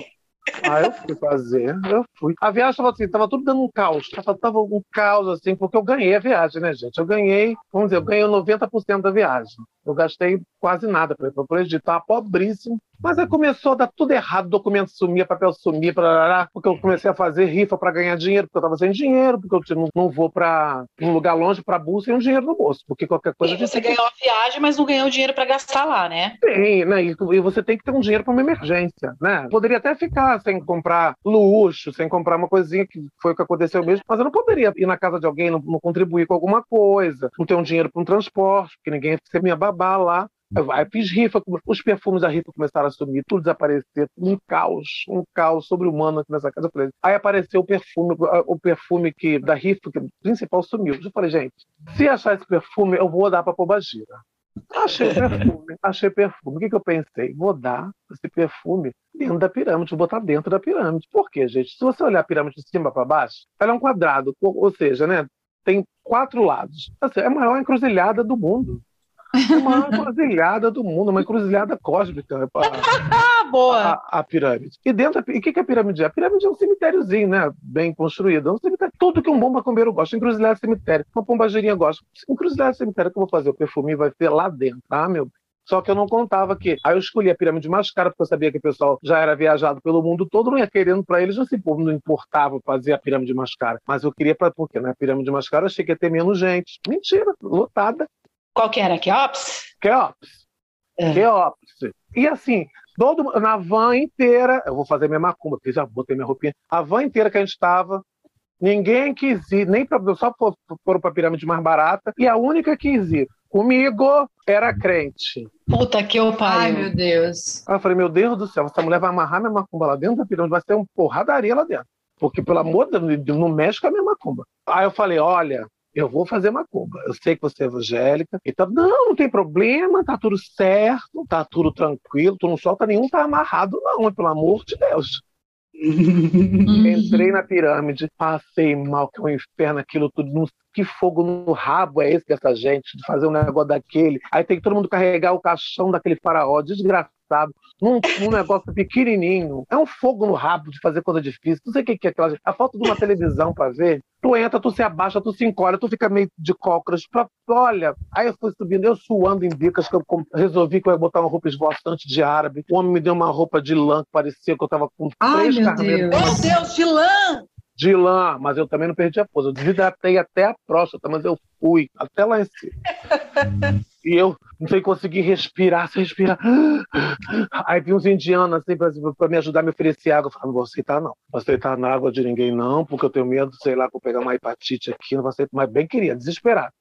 Ah, eu fui fazer, eu fui. A viagem tava assim, tava tudo dando um caos. Tava, tava um caos, assim, porque eu ganhei a viagem, né, gente? Eu ganhei, vamos dizer, eu ganhei 90% da viagem. Eu gastei quase nada para editar, pobríssimo. Mas aí começou a dar tudo errado, documento sumia, papel sumia, blá, porque eu comecei a fazer rifa para ganhar dinheiro, porque eu estava sem dinheiro, porque eu não, não vou para um lugar longe para bolsa e um dinheiro no bolso, porque qualquer coisa... E você ganhou a viagem, mas não ganhou dinheiro para gastar lá, né? Tem, né? E, e, você tem que ter um dinheiro para uma emergência, né? Poderia até ficar sem comprar luxo, sem comprar uma coisinha, que foi o que aconteceu mesmo, mas eu não poderia ir na casa de alguém, não, não contribuir com alguma coisa, não ter um dinheiro para um transporte, porque ninguém ia ser minha babá lá. Eu, fiz rifa, os perfumes da rifa começaram a sumir, tudo desaparecer, um caos, um caos sobre-humano aqui nessa casa. Falei, aí apareceu o perfume, o perfume que da rifa, que principal sumiu. Eu falei, gente, se achar esse perfume, eu vou dar para Pobagira. Achei perfume, (laughs) achei perfume. O que, que eu pensei? Vou dar esse perfume dentro da pirâmide, vou botar dentro da pirâmide. Por quê, gente? Se você olhar a pirâmide de cima para baixo, ela é um quadrado, ou seja, né, tem quatro lados. Assim, é a maior encruzilhada do mundo. Uma encruzilhada do mundo, uma encruzilhada cósmica. (laughs) Boa! A, a, pirâmide. E dentro, e o que, que é a pirâmide? A pirâmide é um cemitériozinho, né? Bem construído. É um cemitério. Tudo que um bom macumbeiro gosta. Encruzilhada cemitério. Uma pombageirinha gosta. Encruzilhada cemitério que eu vou fazer. O perfume vai ter lá dentro, tá, meu só que eu não contava que. Aí eu escolhi a pirâmide mais cara, porque eu sabia que o pessoal já era viajado pelo mundo todo, não ia querendo para eles, assim, povo não importava fazer a pirâmide mais cara. Mas eu queria para. Porque na pirâmide mais cara eu achei que ia ter menos gente. Mentira, lotada. Qual que era? Keops? Keops. É. Keops. E assim, todo, na van inteira, eu vou fazer minha macumba, porque já botei minha roupinha. A van inteira que a gente estava, ninguém quis ir, nem pra, só foram para a pirâmide mais barata, e a única que quis ir comigo era crente. Puta que eu pai. Ai, meu Deus. Aí eu falei, meu Deus do céu, essa mulher vai amarrar minha macumba lá dentro da pirâmide, vai ter uma porradaria lá dentro. Porque, pelo amor de Deus, não mexe com a minha macumba. Aí eu falei, olha, eu vou fazer macumba. Eu sei que você é evangélica. Então, não, não tem problema, tá tudo certo, tá tudo tranquilo, tu não solta nenhum, tá amarrado, não, pelo amor de Deus. Entrei na pirâmide, passei mal, que é um inferno aquilo tudo. Que fogo no rabo é esse dessa gente, de fazer um negócio daquele? Aí tem que todo mundo carregar o caixão daquele faraó, desgraçado sabe? Num, num, negócio pequenininho. É um fogo no rabo de fazer coisa difícil. Não sei o que, é aquela. A falta de uma televisão para ver. Tu entra, tu se abaixa, tu se encolhe, tu fica meio de cócoras. Pra... Olha, aí eu fui subindo, eu suando em bicas, que eu resolvi que eu ia botar uma roupa esvoaçante de árabe. O homem me deu uma roupa de lã que parecia que eu tava com Ai, três carneiros. Meu Deus, de lã! de lã, mas eu também não perdi a pose. Eu desidratei até a próstata, mas eu fui até lá em cima. (laughs) e eu não sei conseguir respirar, sem respirar. Aí vi uns indianos assim para me ajudar a me oferecer água. Eu falei, não vou aceitar, não. Não vou aceitar na água de ninguém, não, porque eu tenho medo, sei lá, vou pegar uma hepatite aqui, não vou aceitar. Mas bem queria, desesperado.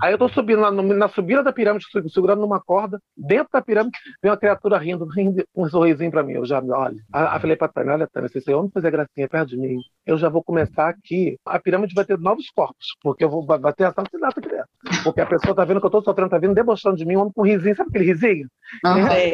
Aí eu tô subindo lá no, na subida da pirâmide, segurando numa corda, dentro da pirâmide, vem uma criatura rindo, (laughs) rindo um sorrisinho pra mim. Eu já, olha, aí falei pra Tânia, olha, Tânia, se esse homem fazer gracinha perto de mim, eu já vou começar aqui. A pirâmide vai ter novos corpos, porque eu vou vai ter assassinato aqui dentro. Porque a pessoa tá vendo que eu tô sofrendo, tá vindo debochando de mim, um homem com risinho, sabe aquele risinho? Uhum. É.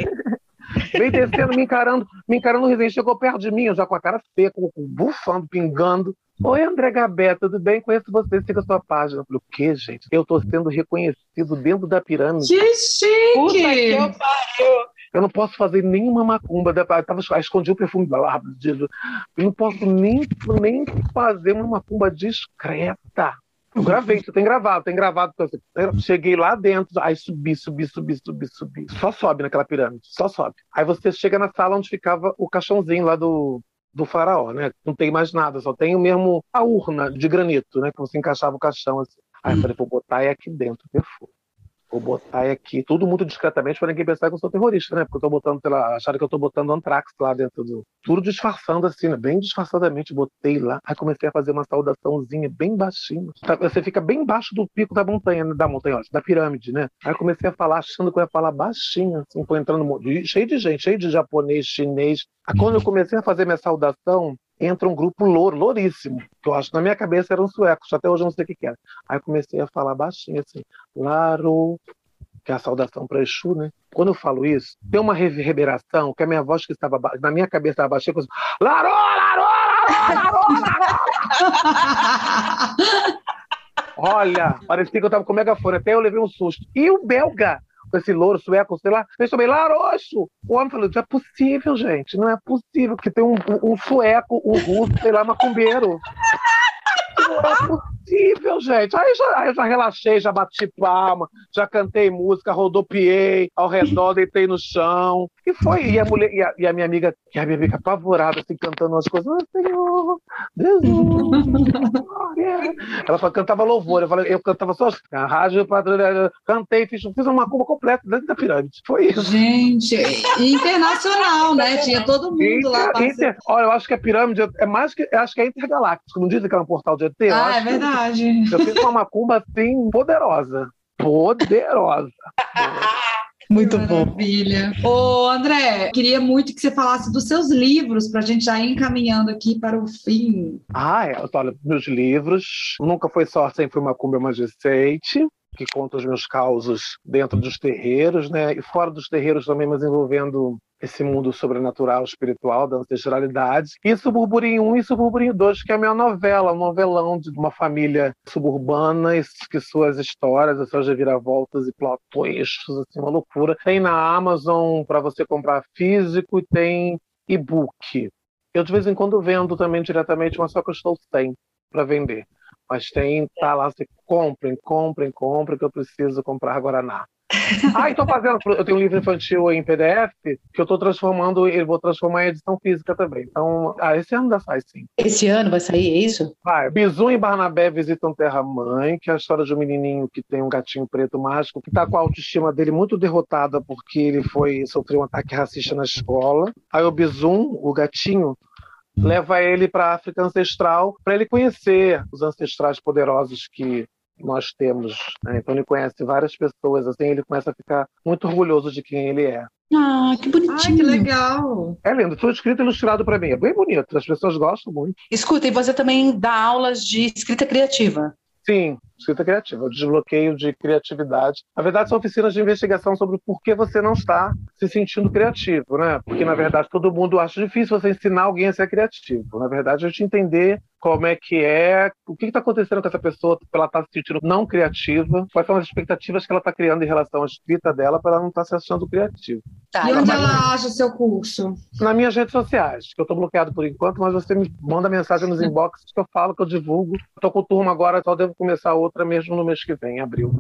Vem descendo, me encarando, me encarando o risinho, chegou perto de mim, eu já com a cara seca, bufando, pingando. Oi, André Gabé, tudo bem? Conheço você, siga a sua página. Eu falei, o quê, gente? Eu estou sendo reconhecido dentro da pirâmide. Que chique! Puta que eu pariu! Eu não posso fazer nenhuma macumba. Eu tava, escondi o perfume lá. Eu não posso nem, nem fazer uma macumba discreta. Eu gravei, você tem gravado, tem gravado. Cheguei lá dentro, aí subi, subi, subi, subi, subi. Só sobe naquela pirâmide, só sobe. Aí você chega na sala onde ficava o caixãozinho lá do, do faraó, né? Não tem mais nada, só tem o mesmo a urna de granito, né? Que você encaixava o caixão assim. Aí eu falei, vou botar aí aqui dentro, perfume. Vou botar aqui, tudo muito discretamente para ninguém pensar que eu sou terrorista, né? Porque eu tô botando pela. Acharam que eu tô botando antrax lá dentro do. Tudo disfarçando assim, né? Bem disfarçadamente, botei lá. Aí comecei a fazer uma saudaçãozinha bem baixinho. Tá, você fica bem embaixo do pico da montanha, né? da montanha, ó, da pirâmide, né? Aí comecei a falar, achando que eu ia falar baixinho, assim, foi entrando cheio de gente, cheio de japonês, chinês. Aí quando eu comecei a fazer minha saudação, entra um grupo louro, louríssimo, que eu acho na minha cabeça eram suecos, até hoje eu não sei o que, era. Aí comecei a falar baixinho assim, Laro, que é a saudação para Exu, né? Quando eu falo isso, tem uma reverberação que a minha voz que estava na minha cabeça estava baixinha, eu Laro, Laro, Laro, Laro, Laro. (laughs) Olha, parecia que eu estava com megafone, até eu levei um susto. E o belga, com esse louro sueco, sei lá, fez também Laroxo. O homem falou: não é possível, gente, não é possível, que tem um, um, sueco, um russo, sei lá, macumbeiro. (laughs) Não é possível, gente. Aí, já, aí eu já relaxei, já bati palma, já cantei música, rodopiei ao redor, deitei no chão. E foi. E a mulher, e a, e a minha amiga, e a minha amiga apavorada, assim, cantando umas coisas. Oh, Senhor, Jesus, glória. Ela cantava louvor. Eu, falei, eu cantava só a rádio patrulha, cantei, fiz, fiz uma curva completa dentro da pirâmide. Foi isso. Gente, internacional, né? Tinha todo mundo inter, lá. Inter, olha, eu acho que a pirâmide é mais que. Acho que é intergaláctico. Não dizem que é um portal de ET? Ah, é verdade. Eu fiz uma macumba assim poderosa. Poderosa. (laughs) Muito bom. Maravilha. Ô, André, queria muito que você falasse dos seus livros, para a gente já ir encaminhando aqui para o fim. Ah, é. Olha, meus livros. Nunca foi só Sem Foi Macumba Magicete que conta os meus causos dentro dos terreiros, né? E fora dos terreiros também, mas envolvendo esse mundo sobrenatural, espiritual, da ancestralidade. E Suburburinho 1 e Suburburinho 2, que é a minha novela, um novelão de uma família suburbana, que suas histórias, as suas reviravoltas e plot twists, assim, uma loucura. Tem na Amazon para você comprar físico e tem e-book. Eu de vez em quando vendo também diretamente, mas só que eu estou sem para vender. Mas tem, tá lá, comprem, comprem, comprem, que eu preciso comprar Guaraná. Ah, estou fazendo. Eu tenho um livro infantil em PDF que eu estou transformando, eu vou transformar em edição física também. Então, ah, esse ano já sai, sim. Esse ano vai sair, é isso? Vai. Bizu e Barnabé visitam Terra Mãe, que é a história de um menininho que tem um gatinho preto mágico, que está com a autoestima dele muito derrotada porque ele foi sofreu um ataque racista na escola. Aí o Bizum, o gatinho, leva ele para a África ancestral para ele conhecer os ancestrais poderosos que nós temos. Né? Então ele conhece várias pessoas, assim ele começa a ficar muito orgulhoso de quem ele é. Ah, que bonitinho. Ai, que legal. É lindo. Foi escrito e ilustrado para mim. É bem bonito. As pessoas gostam muito. Escuta, e você também dá aulas de escrita criativa? Sim, escrita criativa, o desbloqueio de criatividade. Na verdade, são oficinas de investigação sobre por que você não está se sentindo criativo, né? Porque, na verdade, todo mundo acha difícil você ensinar alguém a ser criativo. Na verdade, a gente entender como é que é, o que está acontecendo com essa pessoa, para ela estar tá se sentindo não criativa, quais são as expectativas que ela está criando em relação à escrita dela para ela não estar tá se achando criativa. Tá, e onde ela acha o seu curso? Nas minhas redes sociais, que eu estou bloqueado por enquanto, mas você me manda mensagem nos (laughs) inbox que eu falo, que eu divulgo. Estou com turma agora, só devo começar outra mesmo no mês que vem, em abril.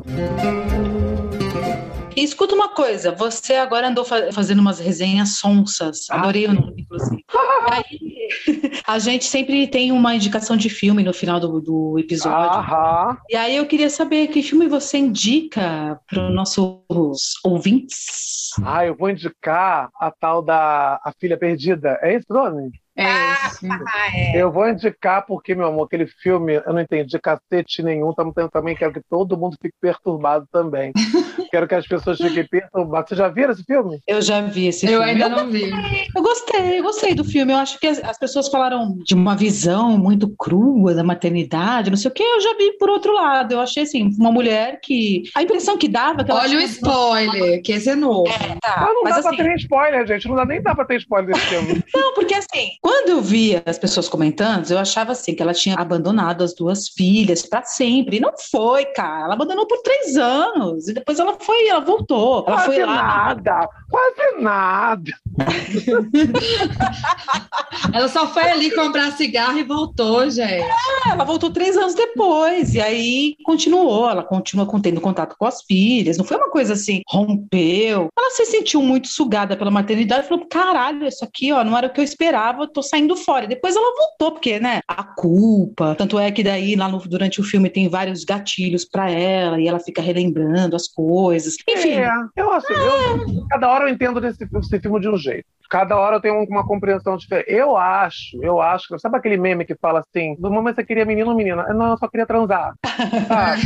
E escuta uma coisa, você agora andou fa fazendo umas resenhas sonsas, ah, adorei ah, o nome, inclusive. aí, (laughs) a gente sempre tem uma indicação de filme no final do, do episódio. Aham. E aí eu queria saber que filme você indica para os nossos ouvintes. Ah, eu vou indicar a tal da A Filha Perdida. É esse nome? É ah, é. Eu vou indicar porque, meu amor, aquele filme, eu não entendi cacete nenhum. Também quero que todo mundo fique perturbado também. (laughs) quero que as pessoas fiquem perturbadas. Você já viu esse filme? Eu já vi esse eu filme. Eu ainda não vi. Eu gostei, eu gostei do filme. Eu acho que as, as, pessoas falaram de uma visão muito crua da maternidade, não sei o que. Eu já vi por outro lado. Eu achei assim, uma mulher que. A impressão que dava. Que Olha o spoiler, que esse é novo. É, tá. Mas não Mas, dá assim... pra ter spoiler, gente. Não dá nem dá pra ter spoiler desse filme. não, porque assim, quando eu via as pessoas comentando, eu achava assim que ela tinha abandonado as duas filhas para sempre. E não foi, cara. Ela abandonou por três anos. E depois ela foi, ela voltou. Ela quase foi lá. Nada, quase nada. (laughs) ela só foi ali comprar cigarro e voltou, gente. É, ela voltou três anos depois. E aí continuou. Ela continua tendo contato com as filhas. Não foi uma coisa assim, rompeu. Ela se sentiu muito sugada pela maternidade. Falou: caralho, isso aqui, ó, não era o que eu esperava. Tô saindo fora. Depois ela voltou, porque, né, a culpa. Tanto é que daí, lá no, durante o filme, tem vários gatilhos para ela, e ela fica relembrando as coisas. Enfim. É, eu acho, eu, cada hora eu entendo desse, desse filme de um jeito. Cada hora eu tenho uma compreensão diferente. Eu acho, eu acho. Sabe aquele meme que fala assim: do momento você queria menino ou menina? Não, eu só queria transar. (laughs) Sabe?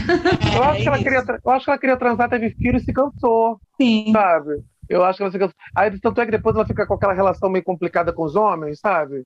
Eu acho, que ela queria, eu acho que ela queria transar, teve filho e se cansou. Sim. Sabe? Eu acho que ela cansou. Aí, tanto é que depois ela fica com aquela relação meio complicada com os homens, sabe?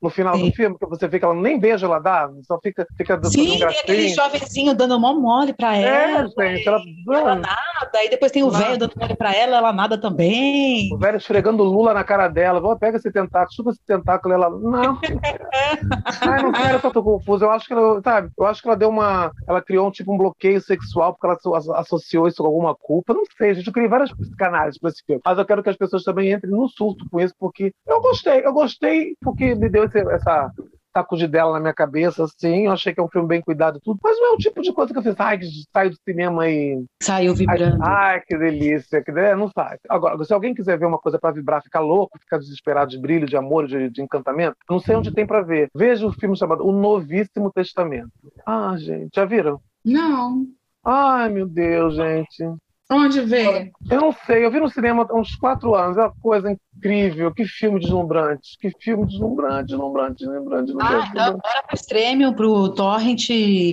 No final Sim. do filme, que você vê que ela nem beija ela dá, só fica, fica Sim, tem aquele jovenzinho dando mó mole pra é, ela. Gente, ela... ela nada, e depois tem o velho dando mole pra ela, ela nada também. O velho esfregando Lula na cara dela, Vou, pega esse tentáculo, chupa esse tentáculo, ela, não. (laughs) Ai, não quero, eu tô confuso. Eu acho que ela, sabe, eu acho que ela deu uma, ela criou um tipo um bloqueio sexual porque ela associou isso com alguma culpa, não sei, gente, eu criei várias canais pra esse filme, mas eu quero que as pessoas também entrem no surto com isso, porque eu gostei, eu gostei porque me deu esse, essa sacudir dela na minha cabeça, assim. Eu achei que é um filme bem cuidado tudo, mas não é o tipo de coisa que eu fiz, ai, que saio do cinema e. Saiu vibrando. Ai, que delícia, que delícia. não sai. Agora, se alguém quiser ver uma coisa para vibrar, ficar louco, ficar desesperado de brilho, de amor, de, de encantamento, não sei onde tem para ver. Veja o filme chamado O Novíssimo Testamento. Ah, gente, já viram? Não. Ai, meu Deus, gente. Onde vê? Eu não sei, eu vi no cinema há uns quatro anos, é uma coisa incrível, que filme deslumbrante, que filme deslumbrante, deslumbrante, deslumbrante. deslumbrante ah, então bora pro Stremio, pro Torrent,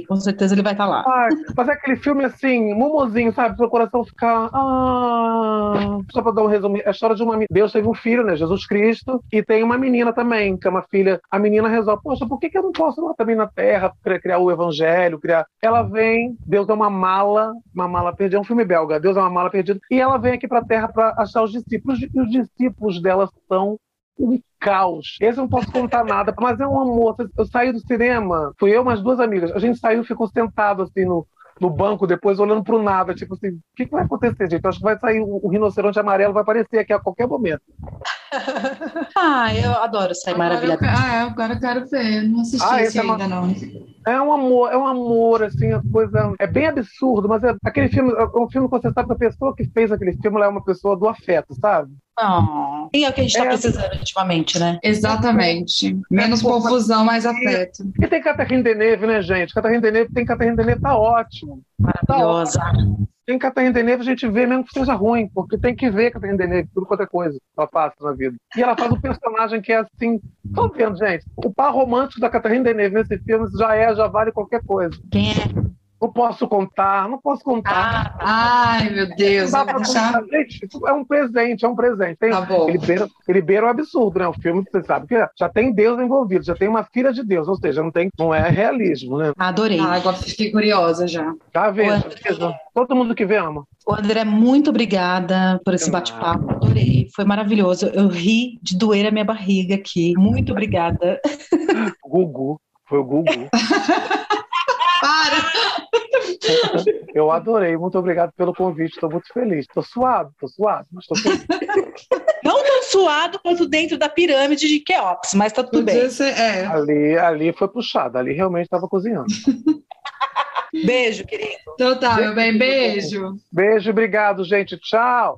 com certeza ele vai estar tá lá. Ah, mas é aquele filme assim, mumozinho, sabe? Seu coração ficar. Ah... Só pra dar um resumo, é a história de uma. Deus teve um filho, né? Jesus Cristo, e tem uma menina também, que é uma filha. A menina resolve, poxa, por que, que eu não posso lá também na Terra criar o evangelho? criar Ela vem, Deus é uma mala, uma mala perdida, é um filme belga, Deus é uma mala perdida, e ela vem aqui pra Terra para achar os discípulos, e os discípulos delas são um caos. Esse eu não posso contar nada, mas é um amor. Eu saí do cinema, fui eu umas duas amigas. A gente saiu e ficou sentado assim no, no banco, depois olhando para o nada, tipo assim, o que, que, vai acontecer, gente? Eu acho que vai sair o, o, rinoceronte amarelo, vai aparecer aqui a qualquer momento. (laughs) ah, eu adoro sair maravilhado. Ah, é, agora eu quero ver, não assisti ah, esse é ainda, uma... não. É um amor, é um amor, assim, a coisa. É bem absurdo, mas é aquele filme, é um filme que você sabe que a pessoa que fez aquele filme é uma pessoa do afeto, sabe? Não. E é o que a gente está é. precisando ultimamente, né? Exatamente. Menos é, confusão, mais afeto. E, e tem Catherine Deneuve, né, gente? Catherine Deneuve tem Catherine Deneuve, tá ótimo. Maravilhosa. Tá ótimo. Tem Catherine Deneuve, a gente vê mesmo que seja ruim, porque tem que ver Catherine Deneuve, tudo quanto é coisa ela passa na vida. E ela faz um personagem que é assim. Estão vendo, gente? O par romântico da Catherine Deneuve nesse filme já é, já vale qualquer coisa. Quem é? Não posso contar, não posso contar. Ah, ai, meu Deus. Não dá deixar... Gente, é um presente, é um presente. Tem, tá bom. Ele beira, ele beira o absurdo, né? O filme, você sabe que já tem Deus envolvido, já tem uma filha de Deus, ou seja, não, tem, não é realismo, né? Adorei. Ah, agora fiquei curiosa já. Tá vendo? Todo mundo que vê ama. O André, muito obrigada por esse bate-papo. Adorei. Foi maravilhoso. Eu ri de doer a minha barriga aqui. Muito obrigada. Gugu. Foi o Gugu. (laughs) Para! Eu adorei, muito obrigado pelo convite, estou muito feliz. Estou suado, estou suado, mas estou feliz. Não tão suado quanto dentro da pirâmide de Keops, mas está tudo bem. Ser, é. ali, ali foi puxado, ali realmente estava cozinhando. Beijo, querido. Então tá, meu bem, beijo. Beijo, obrigado, gente. Tchau.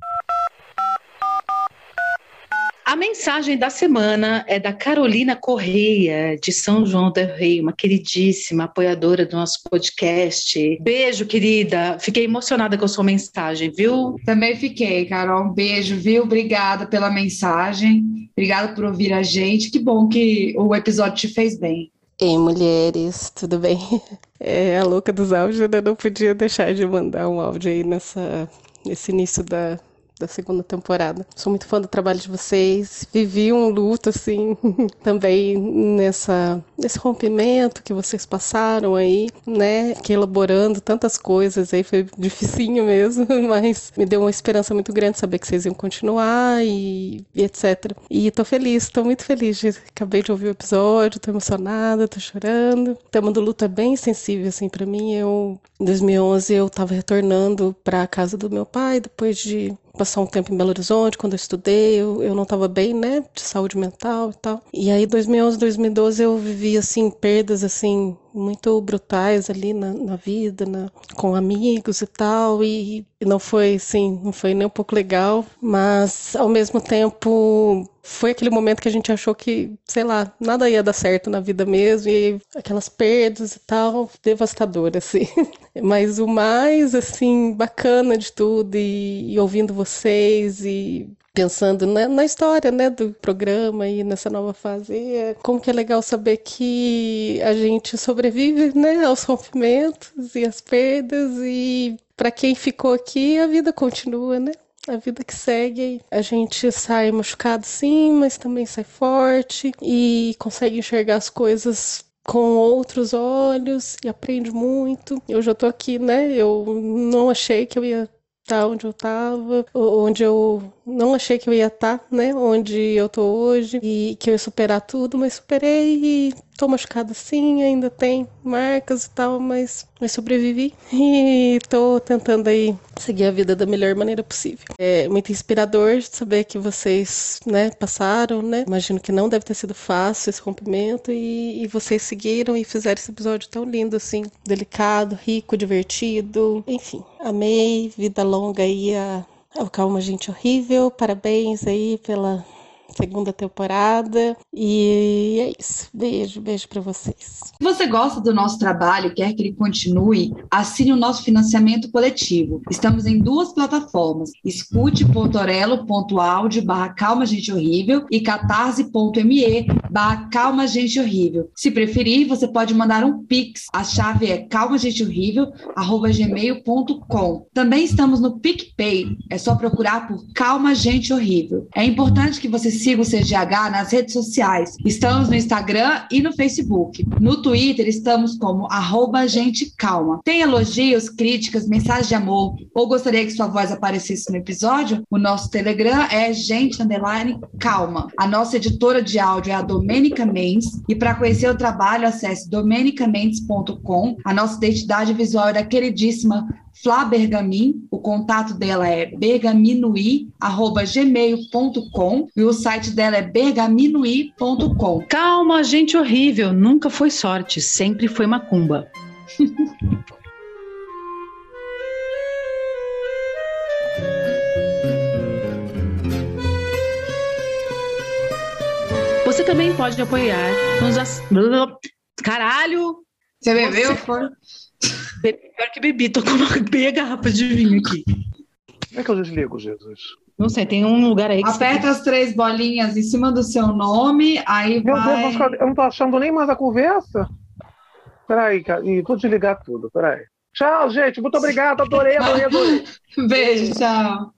A mensagem da semana é da Carolina Correia, de São João del Rei, uma queridíssima apoiadora do nosso podcast. Beijo, querida. Fiquei emocionada com a sua mensagem, viu? Também fiquei, Carol. Um beijo, viu? Obrigada pela mensagem. Obrigada por ouvir a gente. Que bom que o episódio te fez bem. Ei, mulheres, tudo bem? (laughs) É a louca dos áudios, né? Não podia deixar de mandar um áudio aí nessa, nesse início da, da segunda temporada. Sou muito fã do trabalho de vocês. Vivi um luto, assim, (laughs) também nessa, nesse rompimento que vocês passaram aí, né? Que elaborando tantas coisas aí, foi dificinho (laughs) mesmo, mas me deu uma esperança muito grande saber que vocês iam continuar e, e etc. E tô feliz, tô muito feliz. Acabei de ouvir o episódio, tô emocionada, tô chorando. O tema do luto é bem sensível, assim, para mim. Eu, em 2011, eu tava retornando para casa do meu pai depois de passar um tempo em Belo Horizonte, quando eu estudei, eu, eu não estava bem, né, de saúde mental e tal. E aí, 2011, 2012, eu vivi, assim, perdas, assim, muito brutais ali na, na vida, na, com amigos e tal, e, e não foi, assim, não foi nem um pouco legal, mas, ao mesmo tempo, foi aquele momento que a gente achou que, sei lá, nada ia dar certo na vida mesmo, e aquelas perdas e tal, devastador, assim. (laughs) Mas o mais, assim, bacana de tudo, e, e ouvindo vocês, e pensando na, na, história né, do programa e nessa nova fase, é como que é legal saber que a gente sobrevive né, aos rompimentos e às perdas e para quem ficou aqui a vida continua, né? A vida que segue, a gente sai machucado sim, mas também sai forte e consegue enxergar as coisas com outros olhos e aprende muito. Eu já tô aqui, né? Eu não achei que eu ia estar onde eu estava, onde eu não achei que eu ia estar, né? Onde eu tô hoje e que eu ia superar tudo, mas superei e Tô machucada sim, ainda tem marcas e tal, mas, mas sobrevivi (laughs) e tô tentando aí seguir a vida da melhor maneira possível. É muito inspirador saber que vocês, né, passaram, né? Imagino que não deve ter sido fácil esse rompimento e, e vocês seguiram e fizeram esse episódio tão lindo assim, delicado, rico, divertido, enfim. Amei, vida longa aí a ao Calma Gente Horrível. Parabéns aí pela segunda temporada. E é isso. Beijo, beijo para vocês. Se você gosta do nosso trabalho e quer que ele continue, assine o nosso financiamento coletivo. Estamos em duas plataformas: escute.orelo.audio barra Calma Gente Horrível e catarse.me barra Calma Gente Horrível. Se preferir, você pode mandar um pix. A chave é calmagentehorrível.gmail.com. Também estamos no PicPay. É só procurar por Calma Gente Horrível. É importante que você siga o CGH nas redes sociais. Estamos no Instagram e no Facebook. No Twitter estamos como arroba gente calma. Tem elogios, críticas, mensagens de amor ou gostaria que sua voz aparecesse no episódio? O nosso Telegram é gente underline calma. A nossa editora de áudio é a Domênica Mendes e para conhecer o trabalho acesse domenicamendes.com. A nossa identidade visual é da queridíssima Flá Bergamin, o contato dela é bergaminui@gmail.com e o site dela é bergaminui.com. Calma, gente horrível, nunca foi sorte, sempre foi macumba. Você também pode apoiar nos. Caralho! Você bebeu? Você... Pior que bebi, tô com uma (laughs) meia garrafa de vinho aqui. Como é que eu desligo, Jesus? Não sei, tem um lugar aí que Aperta as três bolinhas em cima do seu nome, aí Meu vai... Deus, eu não tô achando nem mais a conversa. Peraí, cara, e vou desligar tudo, peraí. Tchau, gente, muito obrigado, adorei, adorei, adorei. (laughs) Beijo, tchau.